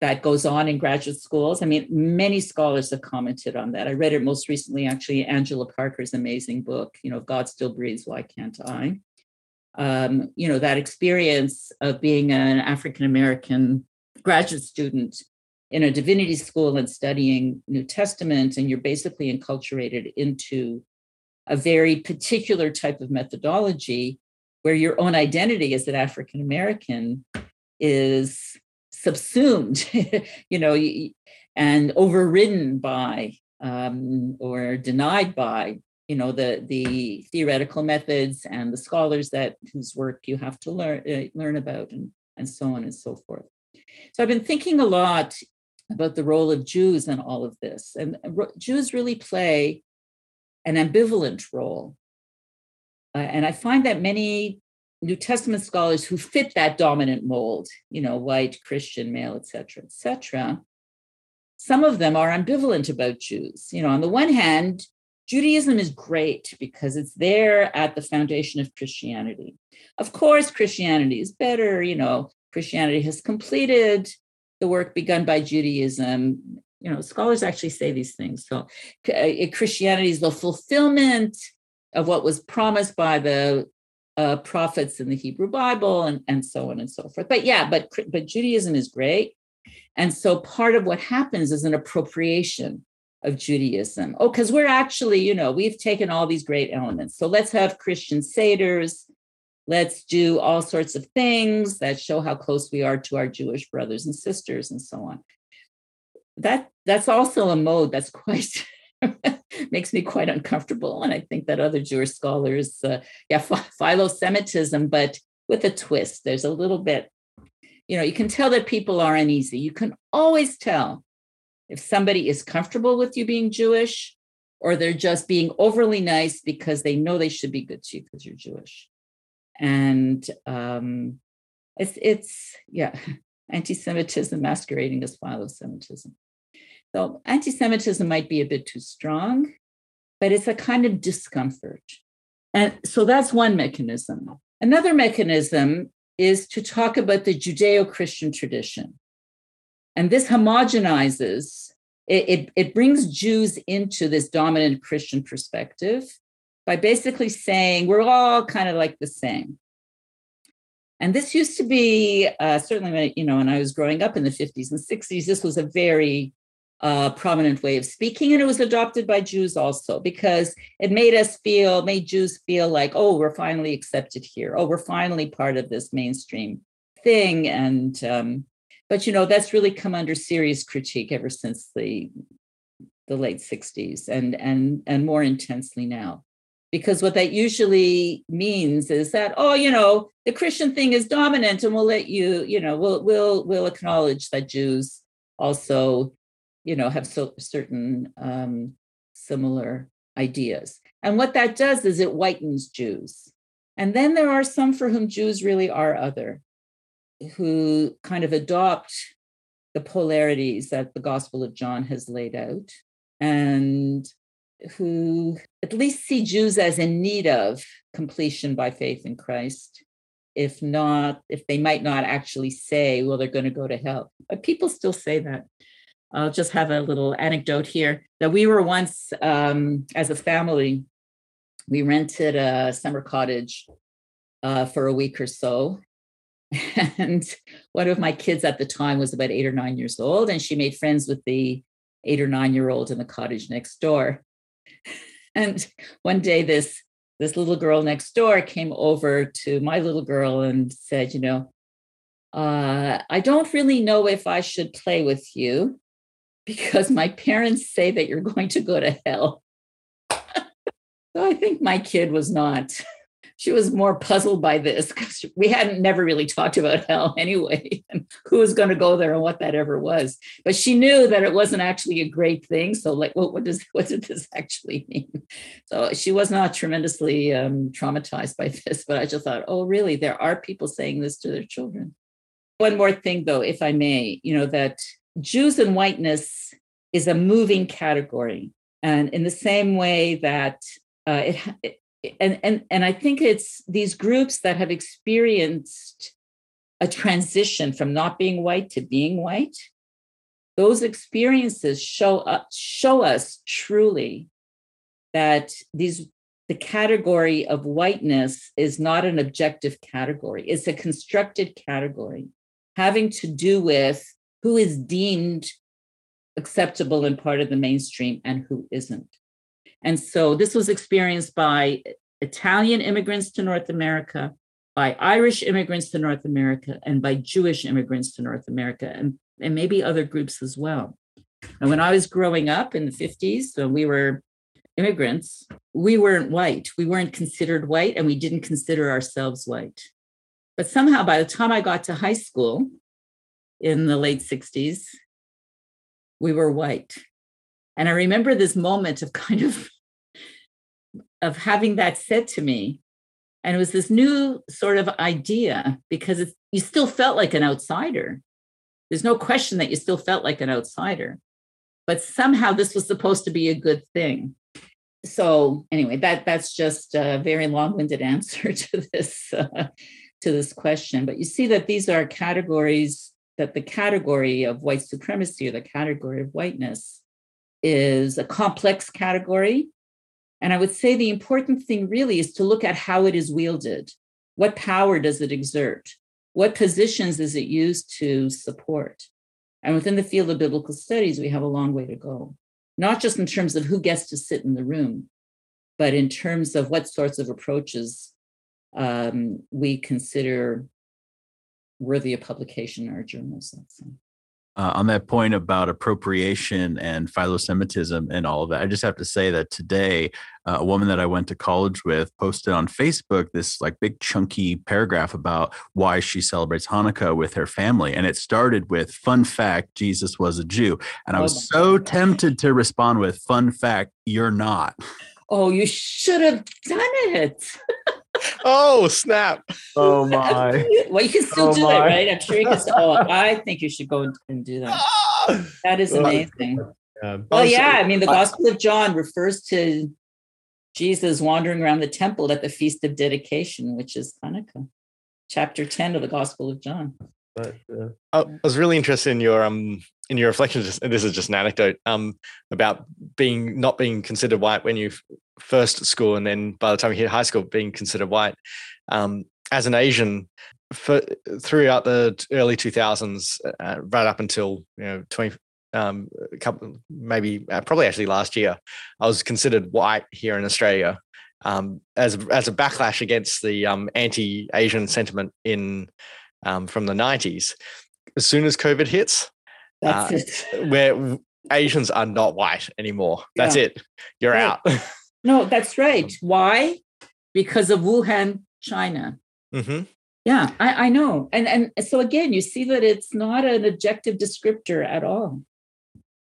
that goes on in graduate schools. I mean, many scholars have commented on that. I read it most recently, actually, Angela Parker's amazing book, you know, "If God Still Breathes, Why Can't I? Um, you know, that experience of being an African American graduate student in a divinity school and studying New Testament, and you're basically enculturated into a very particular type of methodology where your own identity as an African American is subsumed, you know, and overridden by um, or denied by, you know, the the theoretical methods and the scholars that whose work you have to learn uh, learn about, and and so on and so forth. So I've been thinking a lot about the role of Jews in all of this, and ro- Jews really play an ambivalent role. Uh, and I find that many New Testament scholars who fit that dominant mold, you know, white, Christian, male, et cetera, et cetera, some of them are ambivalent about Jews. You know, on the one hand, Judaism is great because it's there at the foundation of Christianity. Of course, Christianity is better. You know, Christianity has completed the work begun by Judaism. You know, scholars actually say these things. So, uh, Christianity is the fulfillment of what was promised by the uh, prophets in the Hebrew Bible, and, and so on and so forth. But yeah, but but Judaism is great, and so part of what happens is an appropriation of Judaism. Oh, because we're actually, you know, we've taken all these great elements. So let's have Christian seders. Let's do all sorts of things that show how close we are to our Jewish brothers and sisters, and so on. That that's also a mode that's quite makes me quite uncomfortable. And I think that other Jewish scholars, uh, yeah, philo-Semitism, but with a twist. There's a little bit, you know, you can tell that people are uneasy. You can always tell if somebody is comfortable with you being Jewish or they're just being overly nice because they know they should be good to you because you're Jewish. And um, it's it's yeah, anti-Semitism masquerading as philo-Semitism. So anti-Semitism might be a bit too strong, but it's a kind of discomfort. And so that's one mechanism. Another mechanism is to talk about the Judeo-Christian tradition. And this homogenizes, it, it, it brings Jews into this dominant Christian perspective by basically saying we're all kind of like the same. And this used to be uh, certainly, when, you know, when I was growing up in the 50s and 60s, this was a very uh, prominent way of speaking, and it was adopted by Jews also because it made us feel, made Jews feel like, oh, we're finally accepted here. Oh, we're finally part of this mainstream thing. And um, but you know, that's really come under serious critique ever since the the late 60s and and and more intensely now because what that usually means is that oh you know the christian thing is dominant and we'll let you you know we'll we'll we'll acknowledge that jews also you know have so certain um, similar ideas. And what that does is it whitens jews. And then there are some for whom jews really are other who kind of adopt the polarities that the gospel of john has laid out. And who at least see Jews as in need of completion by faith in Christ. If not, if they might not actually say, well, they're going to go to hell. But people still say that. I'll just have a little anecdote here that we were once, um, as a family, we rented a summer cottage uh, for a week or so. And one of my kids at the time was about eight or nine years old, and she made friends with the eight or nine year old in the cottage next door. And one day, this this little girl next door came over to my little girl and said, you know, uh, I don't really know if I should play with you because my parents say that you're going to go to hell. so I think my kid was not she was more puzzled by this because we hadn't never really talked about hell anyway and who was going to go there and what that ever was. But she knew that it wasn't actually a great thing so like well, what does what did this actually mean? So she was not tremendously um, traumatized by this but i just thought oh really? There are people saying this to their children. One more thing though if i may you know that jews and whiteness is a moving category and in the same way that uh, it, it and and and I think it's these groups that have experienced a transition from not being white to being white. Those experiences show up show us truly that these the category of whiteness is not an objective category. It's a constructed category having to do with who is deemed acceptable and part of the mainstream and who isn't. And so this was experienced by Italian immigrants to North America, by Irish immigrants to North America, and by Jewish immigrants to North America, and, and maybe other groups as well. And when I was growing up in the 50s, when we were immigrants, we weren't white. We weren't considered white, and we didn't consider ourselves white. But somehow, by the time I got to high school in the late 60s, we were white. And I remember this moment of kind of of having that said to me. And it was this new sort of idea because you still felt like an outsider. There's no question that you still felt like an outsider, but somehow this was supposed to be a good thing. So anyway, that that's just a very long-winded answer to this uh, to this question. But you see that these are categories that the category of white supremacy or the category of whiteness is a complex category. And I would say the important thing really is to look at how it is wielded. What power does it exert? What positions is it used to support? And within the field of biblical studies, we have a long way to go, not just in terms of who gets to sit in the room, but in terms of what sorts of approaches um, we consider worthy of publication in our journals. Uh, on that point about appropriation and philo-Semitism and all of that, I just have to say that today, uh, a woman that I went to college with posted on Facebook this like big chunky paragraph about why she celebrates Hanukkah with her family, and it started with "Fun fact: Jesus was a Jew," and I Oh was so tempted to respond with "Fun fact: You're not." Oh, you should have done it. Oh, snap. Oh my. Well, you can still Oh do my. it, right? I'm sure you can still. Oh, I think you should go and do that. That is Oh, amazing. Um, Well, yeah, I mean, the Gospel of John refers to Jesus wandering around the temple at the Feast of Dedication, which is Hanukkah, chapter 10 of the Gospel of John. but, uh, I I was really interested in your um in your reflections. This is just an anecdote um about being not being considered white when you f- first at school, and then by the time you hit high school, being considered white. Um, as an Asian, for, throughout the early two thousands, uh, right up until you know twenty. Um, a couple, maybe uh, probably actually last year, I was considered white here in Australia, um, as as a backlash against the um, anti-Asian sentiment in um, from the 90s. As soon as COVID hits, That's Uh, where Asians are not white anymore. That's Yeah. it. You're Right. out. No, that's right. Why? Because of Wuhan, China. hmm Yeah, I, I know. And and so again, you see that it's not an objective descriptor at all.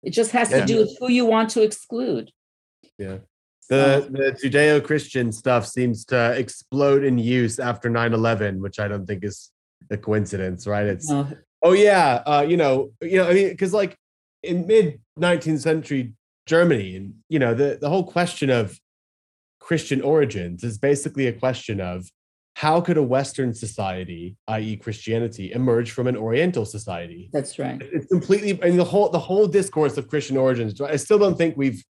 It just has Yeah. to do with who you want to exclude. Yeah. The the Judeo-Christian stuff seems to explode in use after 9/11, which I don't think is a coincidence, right? It's no, oh yeah, uh, you know, you know, I mean, because like in mid 19th century Germany, and you know, the the whole question of Christian origins is basically a question of how could a Western society, i.e., Christianity, emerge from an Oriental society? that's right. it's completely and the whole the whole discourse of christian origins i still don't think we've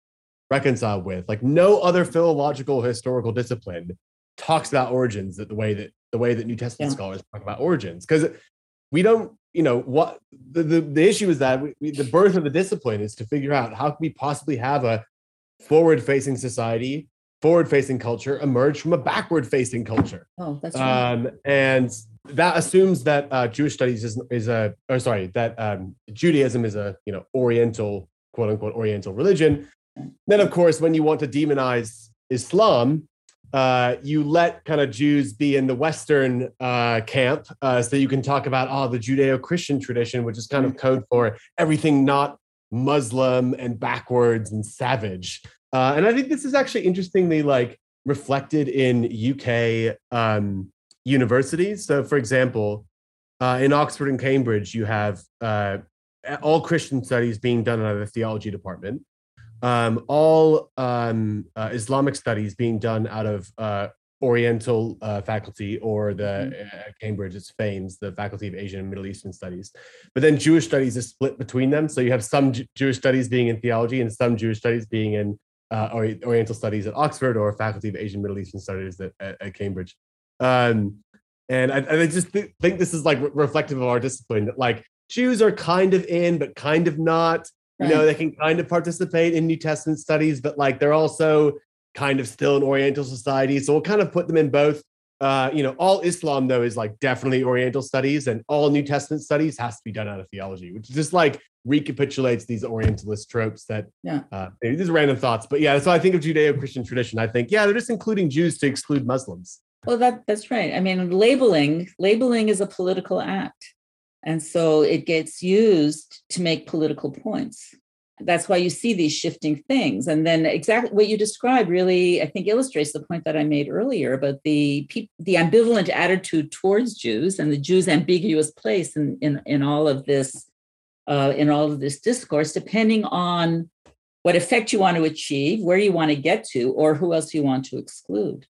reconciled with like no other philological historical discipline talks about origins that the way that the way that new testament Yeah. scholars talk about origins because we don't you know what the, the, the issue is that we, we, the birth of the discipline is to figure out how can we possibly have a forward facing society forward facing culture emerge from a backward facing culture Oh, that's right. um, and that assumes that uh, Jewish studies is, is a, or sorry, that um, Judaism is a, you know, Oriental, quote unquote, Oriental religion. Then, of course, when you want to demonize Islam, uh, you let kind of Jews be in the Western uh, camp, uh, so you can talk about oh the Judeo-Christian tradition, which is kind of code for everything not Muslim and backwards and savage. Uh, and I think this is actually interestingly like reflected in UK um, universities. So, for example, uh, in Oxford and Cambridge, you have uh, all Christian studies being done out of the theology department, um, all um, uh, Islamic studies being done out of uh, Oriental uh, faculty or the uh, Cambridge, it's FAMES, the Faculty of Asian and Middle Eastern Studies. But then Jewish studies is split between them. So you have some Ju- Jewish studies being in theology and some Jewish studies being in uh, Ori- Oriental Studies at Oxford or Faculty of Asian Middle Eastern Studies at, at, at Cambridge. Um, and I, and I just thi- think this is like re- reflective of our discipline that like Jews are kind of in, but kind of not. You know, they can kind of participate in New Testament studies, but like they're also kind of still an Oriental society. So we'll kind of put them in both. Uh, you know, all Islam though is like definitely Oriental studies, and all New Testament studies has to be done out of theology, which just like recapitulates these Orientalist tropes that. Yeah. Uh, these are random thoughts, but yeah, So I think of Judeo-Christian tradition. I think yeah, they're just including Jews to exclude Muslims. Well, that that's right. I mean, labeling labeling is a political act, and so it gets used to make political points. That's why you see these shifting things, and then exactly what you described really, I think, illustrates the point that I made earlier about the peop- the ambivalent attitude towards Jews and the Jews' ambiguous place in in in all of this uh, in all of this discourse, depending on what effect you want to achieve, where you want to get to, or who else you want to exclude.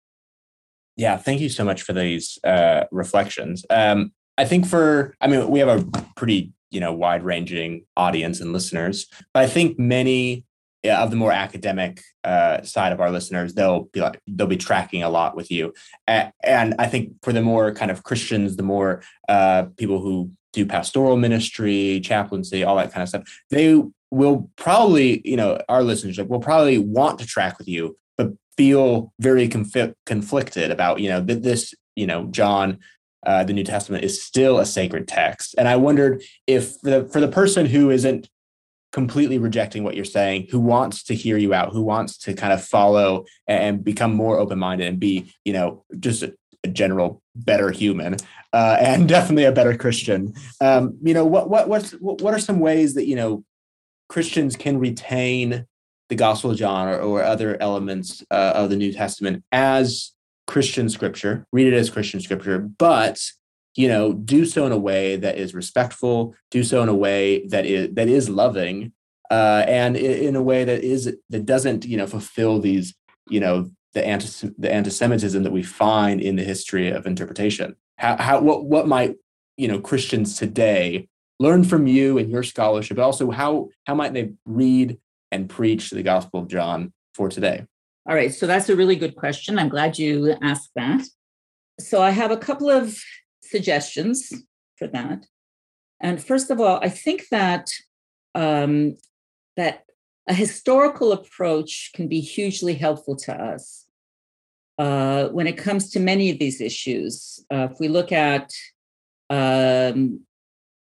Yeah, thank you so much for these uh, reflections. Um, I think for, I mean, we have a pretty, you know, wide ranging audience and listeners, but I think many of the more academic uh, side of our listeners, they'll be like, they'll be tracking a lot with you. And I think for the more kind of Christians, the more uh, people who do pastoral ministry, chaplaincy, all that kind of stuff, they will probably, you know, our listeners will probably want to track with you, but feel very confi- conflicted about, you know, this, you know, John uh, the New Testament is still a sacred text. And I wondered if for the, for the person who isn't completely rejecting what you're saying, who wants to hear you out, who wants to kind of follow and become more open minded and be, you know, just a, a general better human uh, and definitely a better Christian. Um, you know, what what what's what are some ways that you know Christians can retain the Gospel of John or, or other elements uh, of the New Testament as Christian scripture, read it as Christian scripture, but you know, do so in a way that is respectful, do so in a way that is that is loving, uh, and in a way that is that doesn't you know fulfill these you know the anti the anti-Semitism that we find in the history of interpretation. How how what what might you know Christians today learn from you and your scholarship, but also how how might they read and preach the Gospel of John for today? All right, so that's a really good question. I'm glad you asked that. So I have a couple of suggestions for that. And first of all, I think that um, that a historical approach can be hugely helpful to us uh, when it comes to many of these issues. Uh, if we look at um,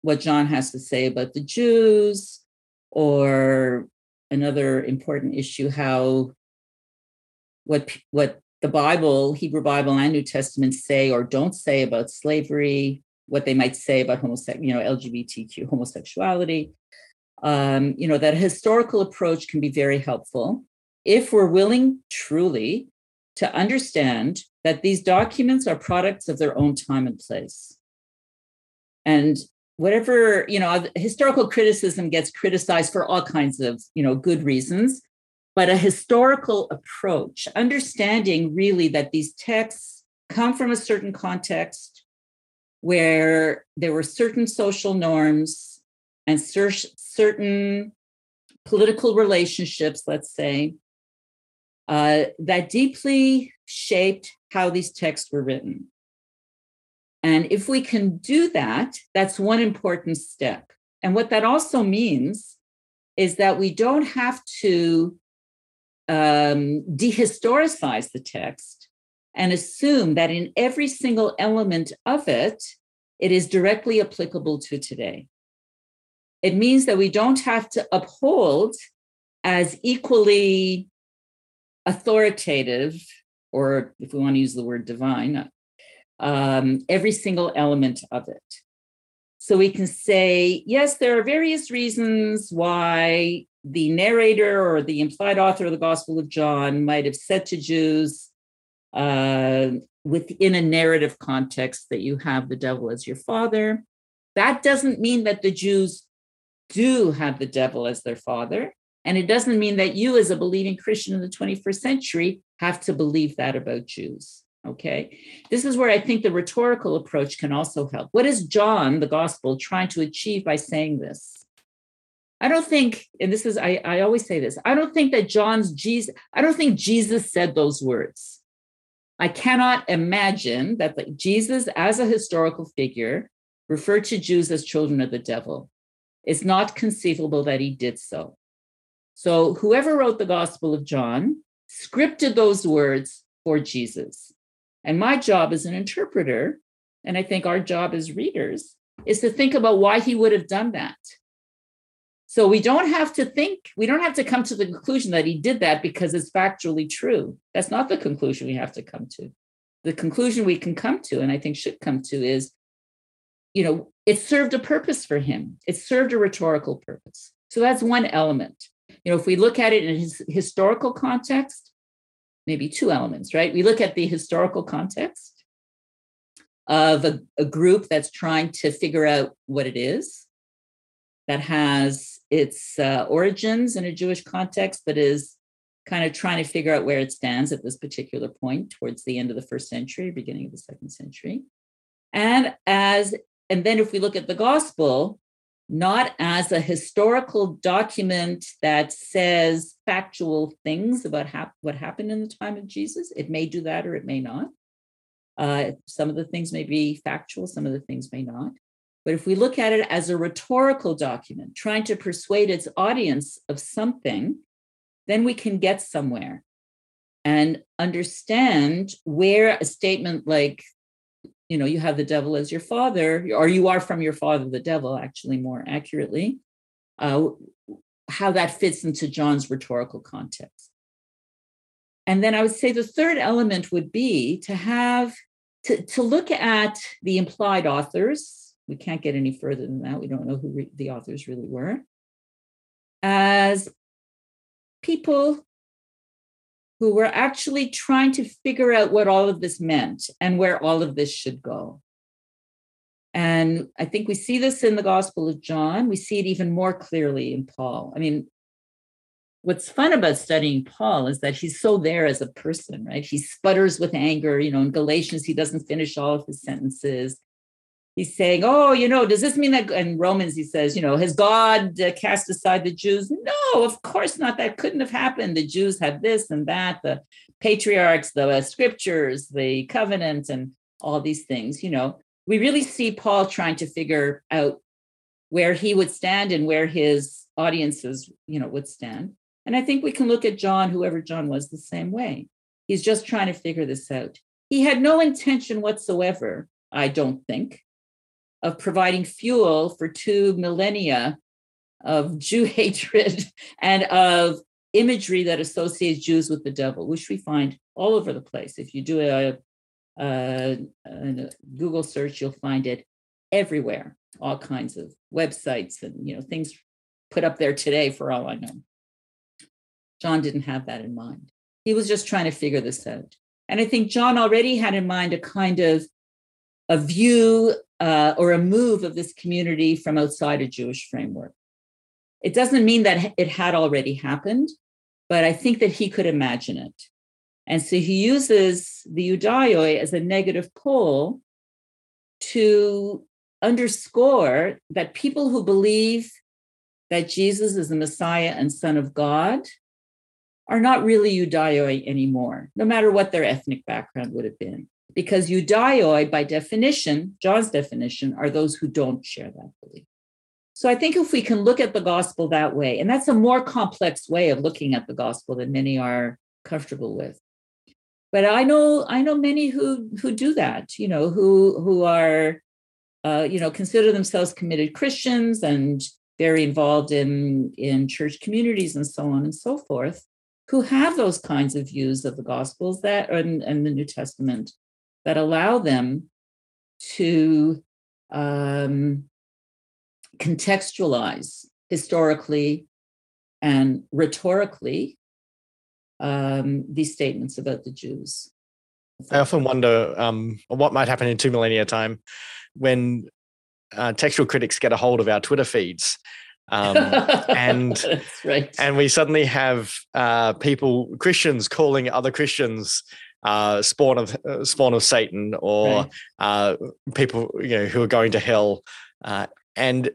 what John has to say about the Jews, or another important issue, how what what the Bible, Hebrew Bible and New Testament say or don't say about slavery, what they might say about homosexual, you know, LGBTQ homosexuality. Um, you know, that historical approach can be very helpful if we're willing truly to understand that these documents are products of their own time and place. And whatever, you know, historical criticism gets criticized for all kinds of, you know, good reasons but a historical approach, understanding really that these texts come from a certain context where there were certain social norms and cer- certain political relationships, let's say, uh, that deeply shaped how these texts were written. And if we can do that, that's one important step. And what that also means is that we don't have to um, dehistoricize the text and assume that in every single element of it, it is directly applicable to today. It means that we don't have to uphold as equally authoritative, or if we want to use the word divine, um, every single element of it. So we can say, yes, there are various reasons why the narrator or the implied author of the Gospel of John might have said to Jews uh, within a narrative context that you have the devil as your father. That doesn't mean that the Jews do have the devil as their father. And it doesn't mean that you, as a believing Christian in the 21st century, have to believe that about Jews. Okay. This is where I think the rhetorical approach can also help. What is John, the gospel, trying to achieve by saying this? I don't think, and this is, I, I always say this, I don't think that John's Jesus, I don't think Jesus said those words. I cannot imagine that Jesus, as a historical figure, referred to Jews as children of the devil. It's not conceivable that he did so. So, whoever wrote the Gospel of John scripted those words for Jesus. And my job as an interpreter, and I think our job as readers, is to think about why he would have done that. So we don't have to think, we don't have to come to the conclusion that he did that because it's factually true. That's not the conclusion we have to come to. The conclusion we can come to, and I think should come to, is you know, it served a purpose for him, it served a rhetorical purpose. So that's one element. You know, if we look at it in his historical context, maybe two elements, right? We look at the historical context of a, a group that's trying to figure out what it is that has its uh, origins in a Jewish context, but is kind of trying to figure out where it stands at this particular point towards the end of the first century, beginning of the second century. And as and then if we look at the gospel, not as a historical document that says factual things about hap- what happened in the time of Jesus. It may do that or it may not. Uh, some of the things may be factual, some of the things may not. But if we look at it as a rhetorical document, trying to persuade its audience of something, then we can get somewhere and understand where a statement like you know, you have the devil as your father, or you are from your father, the devil, actually, more accurately, uh, how that fits into John's rhetorical context. And then I would say the third element would be to have to, to look at the implied authors. We can't get any further than that. We don't know who re- the authors really were. As people who were actually trying to figure out what all of this meant and where all of this should go. And I think we see this in the Gospel of John. We see it even more clearly in Paul. I mean, what's fun about studying Paul is that he's so there as a person, right? He sputters with anger. You know, in Galatians, he doesn't finish all of his sentences he's saying, oh, you know, does this mean that? In Romans, he says, you know, has God uh, cast aside the Jews? No, of course not. That couldn't have happened. The Jews had this and that, the patriarchs, the uh, scriptures, the covenant, and all these things. You know, we really see Paul trying to figure out where he would stand and where his audiences, you know, would stand. And I think we can look at John, whoever John was, the same way. He's just trying to figure this out. He had no intention whatsoever, I don't think, of providing fuel for two millennia of Jew hatred and of imagery that associates Jews with the devil, which we find all over the place. If you do a, a, a, Google search, you'll find it everywhere, all kinds of websites and you know things put up there today for all I know. John didn't have that in mind. He was just trying to figure this out. And I think John already had in mind a kind of a view uh, or a move of this community from outside a Jewish framework. It doesn't mean that it had already happened, but I think that he could imagine it. And so he uses the Ioudaioi as a negative pole to underscore that people who believe that Jesus is the Messiah and Son of God are not really Ioudaioi anymore, no matter what their ethnic background would have been because Ioudaioi, by definition, John's definition, are those who don't share that belief. So I think if we can look at the gospel that way, and that's a more complex way of looking at the gospel than many are comfortable with. But I know I know many who who do that, you know, who who are uh, you know consider themselves committed Christians and very involved in in church communities and so on and so forth, who have those kinds of views of the gospels that and, and the New Testament that allow them to um, contextualize historically and rhetorically um, these statements about the Jews. I often wonder um, what might happen in two millennia time when uh, textual critics get a hold of our Twitter feeds. Um, and right. and we suddenly have uh, people Christians calling other Christians uh, spawn of uh, spawn of Satan or right. uh, people you know who are going to hell. Uh, and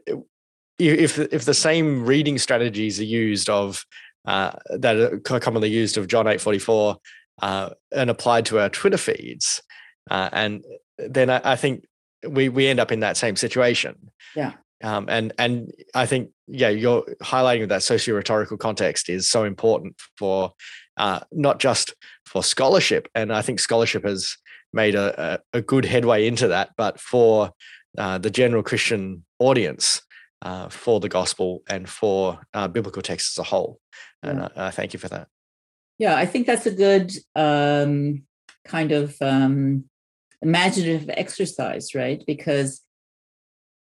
if if the same reading strategies are used of uh, that are commonly used of John eight forty four uh, and applied to our Twitter feeds, and then I, I, think we we end up in that same situation. Yeah. Um, and and I think yeah, you're highlighting that socio rhetorical context is so important for uh, not just for scholarship. And I think scholarship has made a, a, a good headway into that, but for uh, the general Christian audience, uh, for the gospel and for uh, biblical texts as a whole. And yeah. I, I, thank you for that. Yeah, I think that's a good um, kind of um, imaginative exercise, right? Because,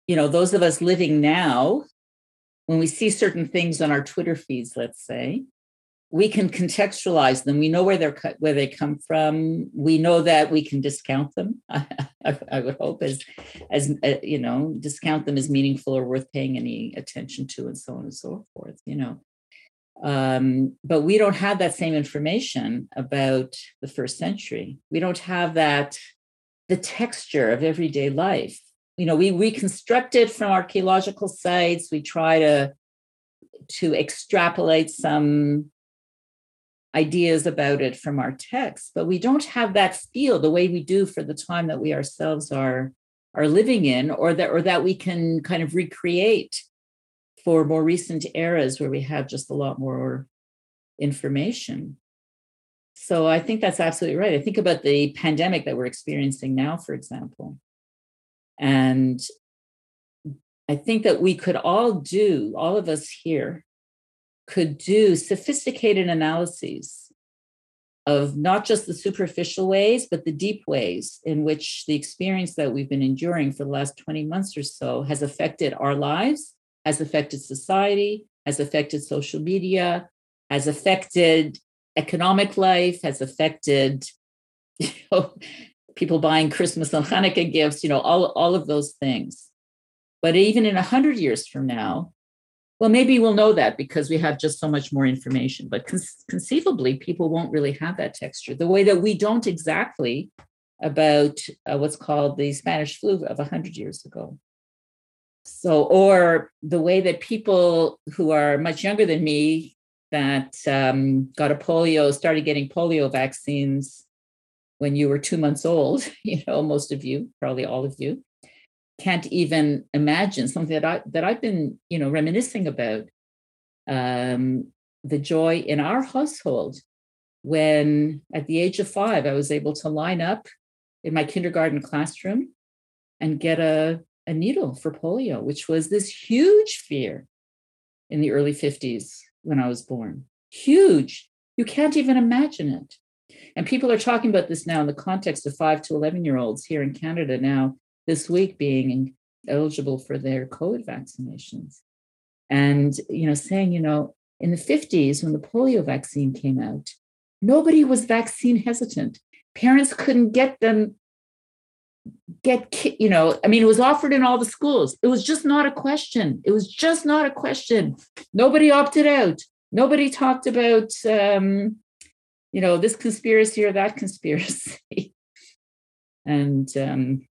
you know, those of us living now, when we see certain things on our Twitter feeds, let's say, we can contextualize them. We know where they're where they come from. We know that we can discount them. I, I would hope as as uh, you know, discount them as meaningful or worth paying any attention to, and so on and so forth. You know, um, but we don't have that same information about the first century. We don't have that the texture of everyday life. You know, we reconstruct it from archaeological sites. We try to to extrapolate some ideas about it from our text, but we don't have that feel the way we do for the time that we ourselves are are living in, or that or that we can kind of recreate for more recent eras where we have just a lot more information. so I think that's absolutely right. I think about the pandemic that we're experiencing now, for example. And I think that we could all do, all of us here could do sophisticated analyses of not just the superficial ways, but the deep ways in which the experience that we've been enduring for the last 20 months or so has affected our lives, has affected society, has affected social media, has affected economic life, has affected you know, people buying Christmas and Hanukkah gifts, you know, all, all of those things. But even in 100 years from now, well, maybe we'll know that because we have just so much more information. But con- conceivably, people won't really have that texture the way that we don't exactly about uh, what's called the Spanish flu of 100 years ago. So, or the way that people who are much younger than me that um, got a polio, started getting polio vaccines when you were two months old, you know, most of you, probably all of you, can't even imagine something that I that I've been, you know, reminiscing about. Um, the joy in our household when at the age of five, I was able to line up in my kindergarten classroom and get a, a needle for polio, which was this huge fear in the early 50s when I was born. Huge. You can't even imagine it. And people are talking about this now in the context of five to 11 year olds here in Canada now, this week being eligible for their COVID vaccinations. And, you know, saying, you know, in the 50s, when the polio vaccine came out, nobody was vaccine hesitant. Parents couldn't get them, get, you know, I mean, it was offered in all the schools. It was just not a question. It was just not a question. Nobody opted out. Nobody talked about, um, you know, this conspiracy or that conspiracy. and, um,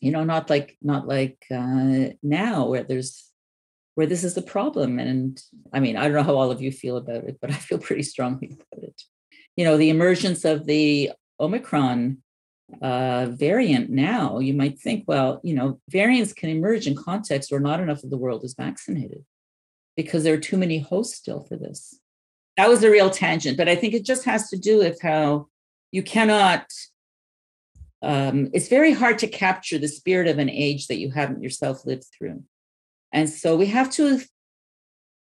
you know, not like, not like uh, now where there's, where this is the problem. And I mean, I don't know how all of you feel about it, but I feel pretty strongly about it. You know, the emergence of the Omicron uh, variant now, you might think, well, you know, variants can emerge in contexts where not enough of the world is vaccinated because there are too many hosts still for this. That was a real tangent, but I think it just has to do with how you cannot. Um, it's very hard to capture the spirit of an age that you haven't yourself lived through. And so we have to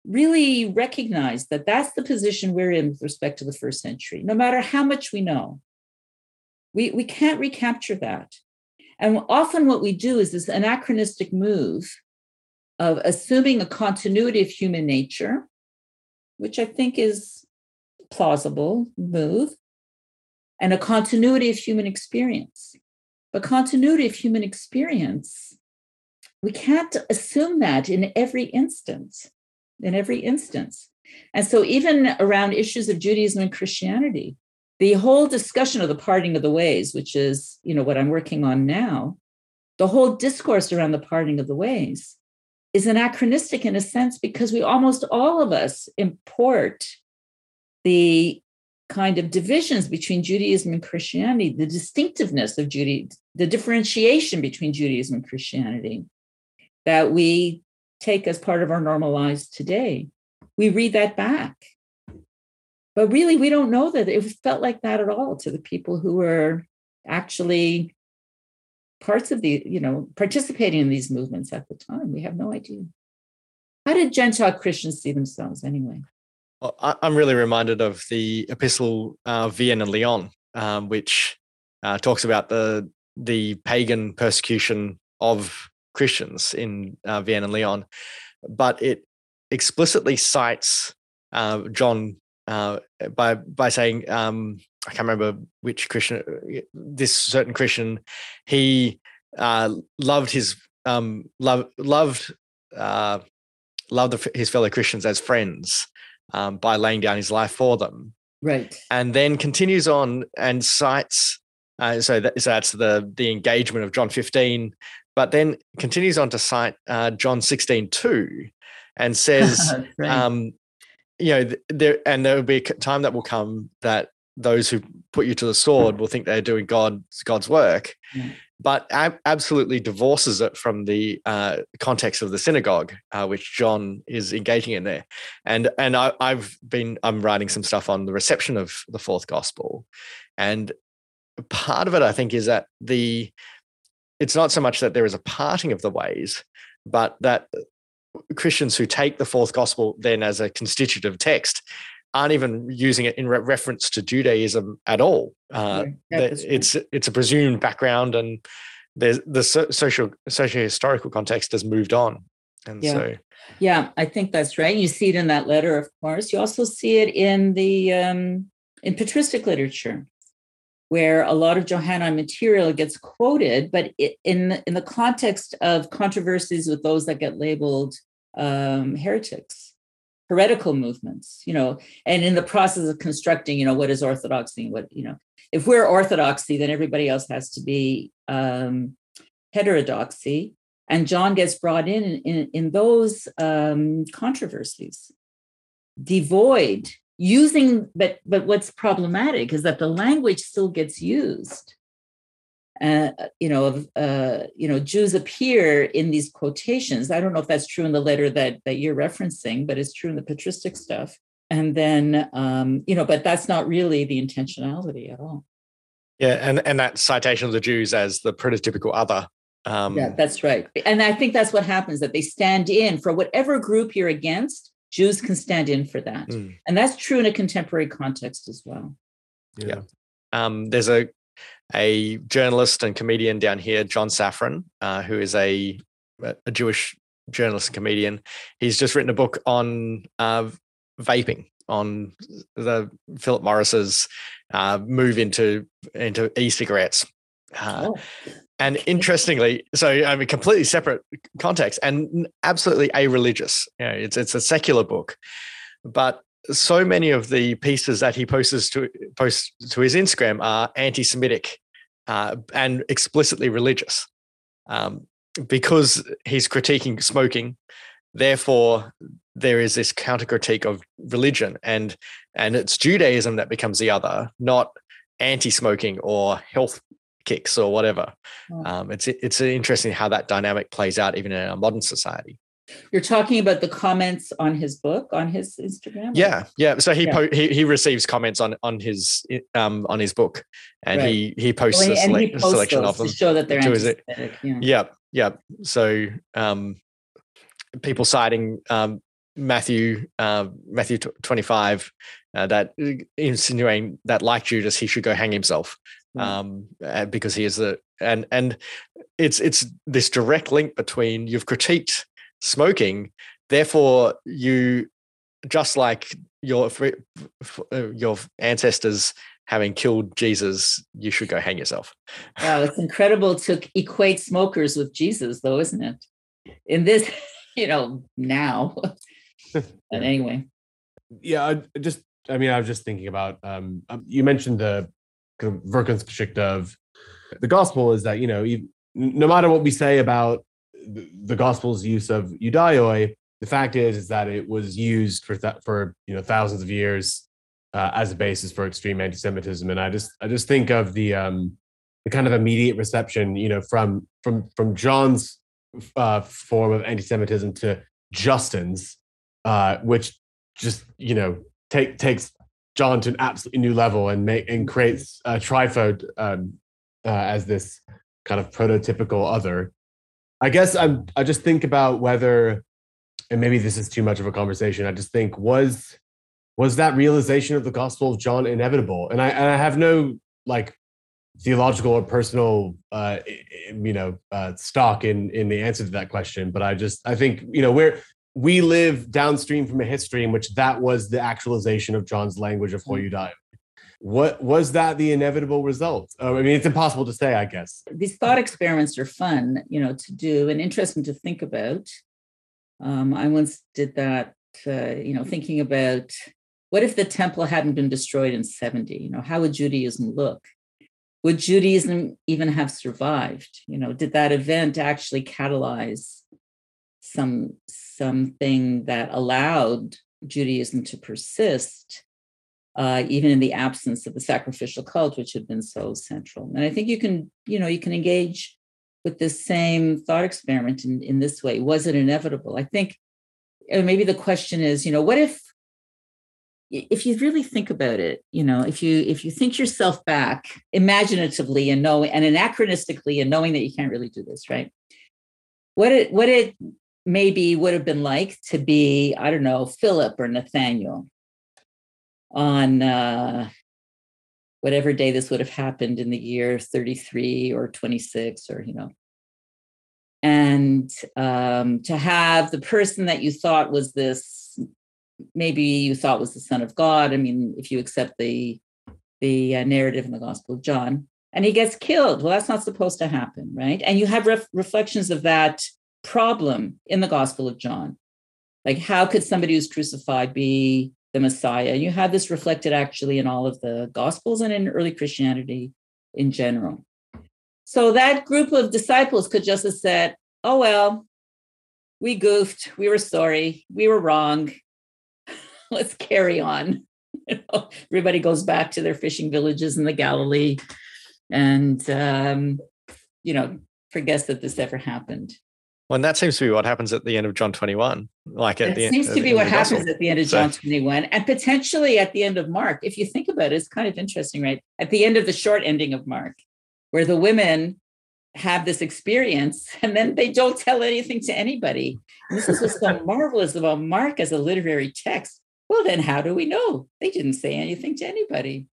really recognize that that's the position we're in with respect to the first century, no matter how much we know. We, we can't recapture that. And often what we do is this anachronistic move of assuming a continuity of human nature, which I think is plausible move, and a continuity of human experience. But continuity of human experience, we can't assume that in every instance, in every instance. And so even around issues of Judaism and Christianity, the whole discussion of the parting of the ways, which is, you know, what I'm working on now, the whole discourse around the parting of the ways is anachronistic in a sense because we almost all of us import the kind of divisions between Judaism and Christianity, the distinctiveness of Judaism, the differentiation between Judaism and Christianity that we take as part of our normal lives today. We read that back. But really, we don't know that it felt like that at all to the people who were actually parts of the, you know, participating in these movements at the time. We have no idea. How did Gentile Christians see themselves anyway? I'm really reminded of the epistle uh, Vienne and Lyon, um, which uh, talks about the the pagan persecution of Christians in uh, Vienne and Lyon, but it explicitly cites uh, John uh, by by saying um, I can't remember which Christian, this certain Christian, he uh, loved his um, love, loved uh, loved his fellow Christians as friends um, by laying down his life for them. Right. And then continues on and cites. Uh, so, that, so that's the the engagement of John 15, but then continues on to cite uh, John 16 2 and says, right. um, you know, there and there will be a time that will come that those who put you to the sword will think they're doing God's God's work, Yeah. But ab- absolutely divorces it from the uh, context of the synagogue, uh, which John is engaging in there. And and I, I've been I'm writing some stuff on the reception of the fourth gospel, and part of it I think is that the it's not so much that there is a parting of the ways, but that Christians who take the fourth gospel then as a constitutive text aren't even using it in re- reference to Judaism at all. Uh, Yeah, that that's right. it's it's a presumed background, and there's the so- social socio historical context has moved on, and Yeah. so Yeah, I think that's right. You see it in that letter, of course. You also see it in the um, in patristic literature, where a lot of Johannine material gets quoted, but it, in the- in the context of controversies with those that get labeled um, heretics, heretical movements, you know, and in the process of constructing, you know, what is orthodoxy and what you know, if we're orthodoxy, then everybody else has to be um, heterodoxy and John gets brought in in, in, those um, controversies, devoid using. But but what's problematic is that the language still gets used. Uh, you know, of uh, you know, Jews appear in these quotations. I don't know if that's true in the letter that that you're referencing, but it's true in the patristic stuff. And then, um, you know, but that's not really the intentionality at all. yeah, and and that citation of the Jews as the prototypical other. Um, Yeah, that's right. And I think that's what happens that they stand in for whatever group you're against, Jews can stand in for that. mm. And that's true in a contemporary context as well. Yeah. um, there's a a journalist and comedian down here, John Safran, uh, who is a a Jewish journalist and comedian. He's just written a book on uh, vaping, on the Philip Morris's uh, move into into e-cigarettes. Uh, Oh, and interestingly, so I mean, completely separate context and absolutely a-religious. You know, it's it's a secular book, but so many of the pieces that he posts to posts to his Instagram are anti-Semitic uh, and explicitly religious, um, because he's critiquing smoking. Therefore, there is this counter critique of religion, and and it's Judaism that becomes the other, not anti-smoking or health kicks or whatever. Oh. Um, it's it's interesting how that dynamic plays out even in our modern society. You're talking about the comments on his book on his Instagram? Yeah, yeah. So he Yeah. po- he he receives comments on on his um on his book, and Right. he he posts a, and he a posts selection of them. to show that they're anti-Semitic. Yeah. Yeah, yeah. So um, people citing um, Matthew uh, Matthew tw- twenty five uh, that insinuating that like Judas he should go hang himself um, uh, because he is the and and it's it's this direct link between you've critiqued smoking, therefore you just like your fr- f- uh, your ancestors having killed Jesus, you should go hang yourself. Wow, it's incredible to equate smokers with Jesus, though, isn't it? In this, you know, now. but anyway, yeah I just i mean i was just thinking about um um, you mentioned the kind of Wirkungsgeschichte of the gospel is that you know no matter what we say about the, gospel's use of Ioudaioi the fact is is that it was used for th- for you know thousands of years uh, as a basis for extreme anti-semitism and i just i just think of the um the kind of immediate reception you know from from from john's uh form of anti-semitism to justin's uh which just you know take takes John to an absolutely new level and make and creates uh, Trypho um, uh, as this kind of prototypical other. I guess I'm I just think about whether, and maybe this is too much of a conversation. I just think was was that realization of the Gospel of John inevitable? And I and I have no like theological or personal uh you know uh stock in in the answer to that question but i just i think you know we're we live downstream from a history in which that was the actualization of John's language of hoi Ioudaioi. What was that the inevitable result? Oh, I mean, it's impossible to say, I guess. these thought experiments are fun, you know, to do and interesting to think about. Um, I once did that, uh, you know, thinking about what if the temple hadn't been destroyed in 70? You know, how would Judaism look? Would Judaism even have survived? You know, did that event actually catalyze some something that allowed Judaism to persist? Uh, even in the absence of the sacrificial cult, which had been so central. And I think you can, you know, you can engage with this same thought experiment in, in this way. Was it inevitable? I think maybe the question is, you know, what if if you really think about it you know if you if you think yourself back imaginatively and know and anachronistically and knowing that you can't really do this right what it what it maybe would have been like to be i don't know philip or nathaniel on uh whatever day this would have happened in the year 33 or 26 or you know. And um, to have the person that you thought was this maybe you thought was the son of god i mean if you accept the the uh, narrative in the gospel of john and he gets killed well that's not supposed to happen right? And you have ref- reflections of that problem in the gospel of john. Like how could somebody who's crucified be the messiah you have this reflected actually in all of the gospels and in early christianity in general so that group of disciples could just have said oh well we goofed we were sorry we were wrong let's carry on. You know, everybody goes back to their fishing villages in the Galilee and, um, you know, forgets that this ever happened. Well, and that seems to be what happens at the end of John 21. Like at it the seems end, to be what happens gospel. at the end of So- John 21 and potentially at the end of Mark. If you think about it, it's kind of interesting, right? At the end of the short ending of Mark, where the women have this experience and then they don't tell anything to anybody. And this is what's so marvelous about Mark as a literary text. Well, then how do we know? They didn't say anything to anybody.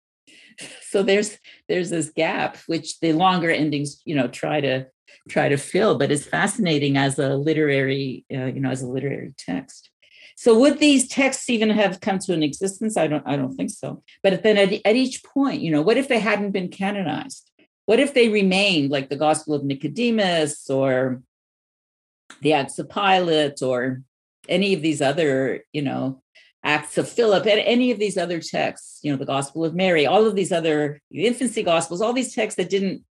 So there's there's this gap which the longer endings, you know, try to try to fill, but it's fascinating as a literary, uh, you know, as a literary text. So would these texts even have come to an existence? I don't I don't think so. But then at, at each point, you know, what if they hadn't been canonized? What if they remained like the Gospel of Nicodemus or the Acts of Pilate or any of these other, you know, Acts of Philip and any of these other texts, you know, the Gospel of Mary, all of these other the infancy gospels, all these texts that didn't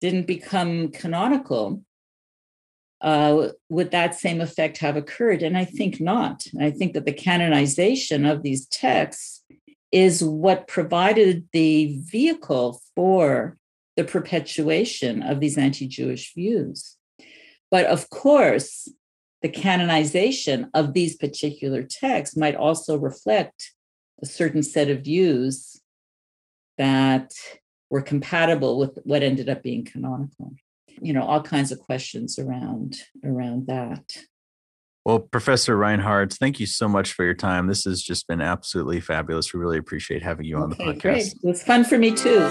didn't become canonical, uh, would that same effect have occurred? And I think not. I think that the canonization of these texts is what provided the vehicle for the perpetuation of these anti Jewish views. But of course, the canonization of these particular texts might also reflect a certain set of views that were compatible with what ended up being canonical you know all kinds of questions around around that Well, Professor Reinhartz, thank you so much for your time. This has just been absolutely fabulous. We really appreciate having you on the okay podcast. great it was fun for me too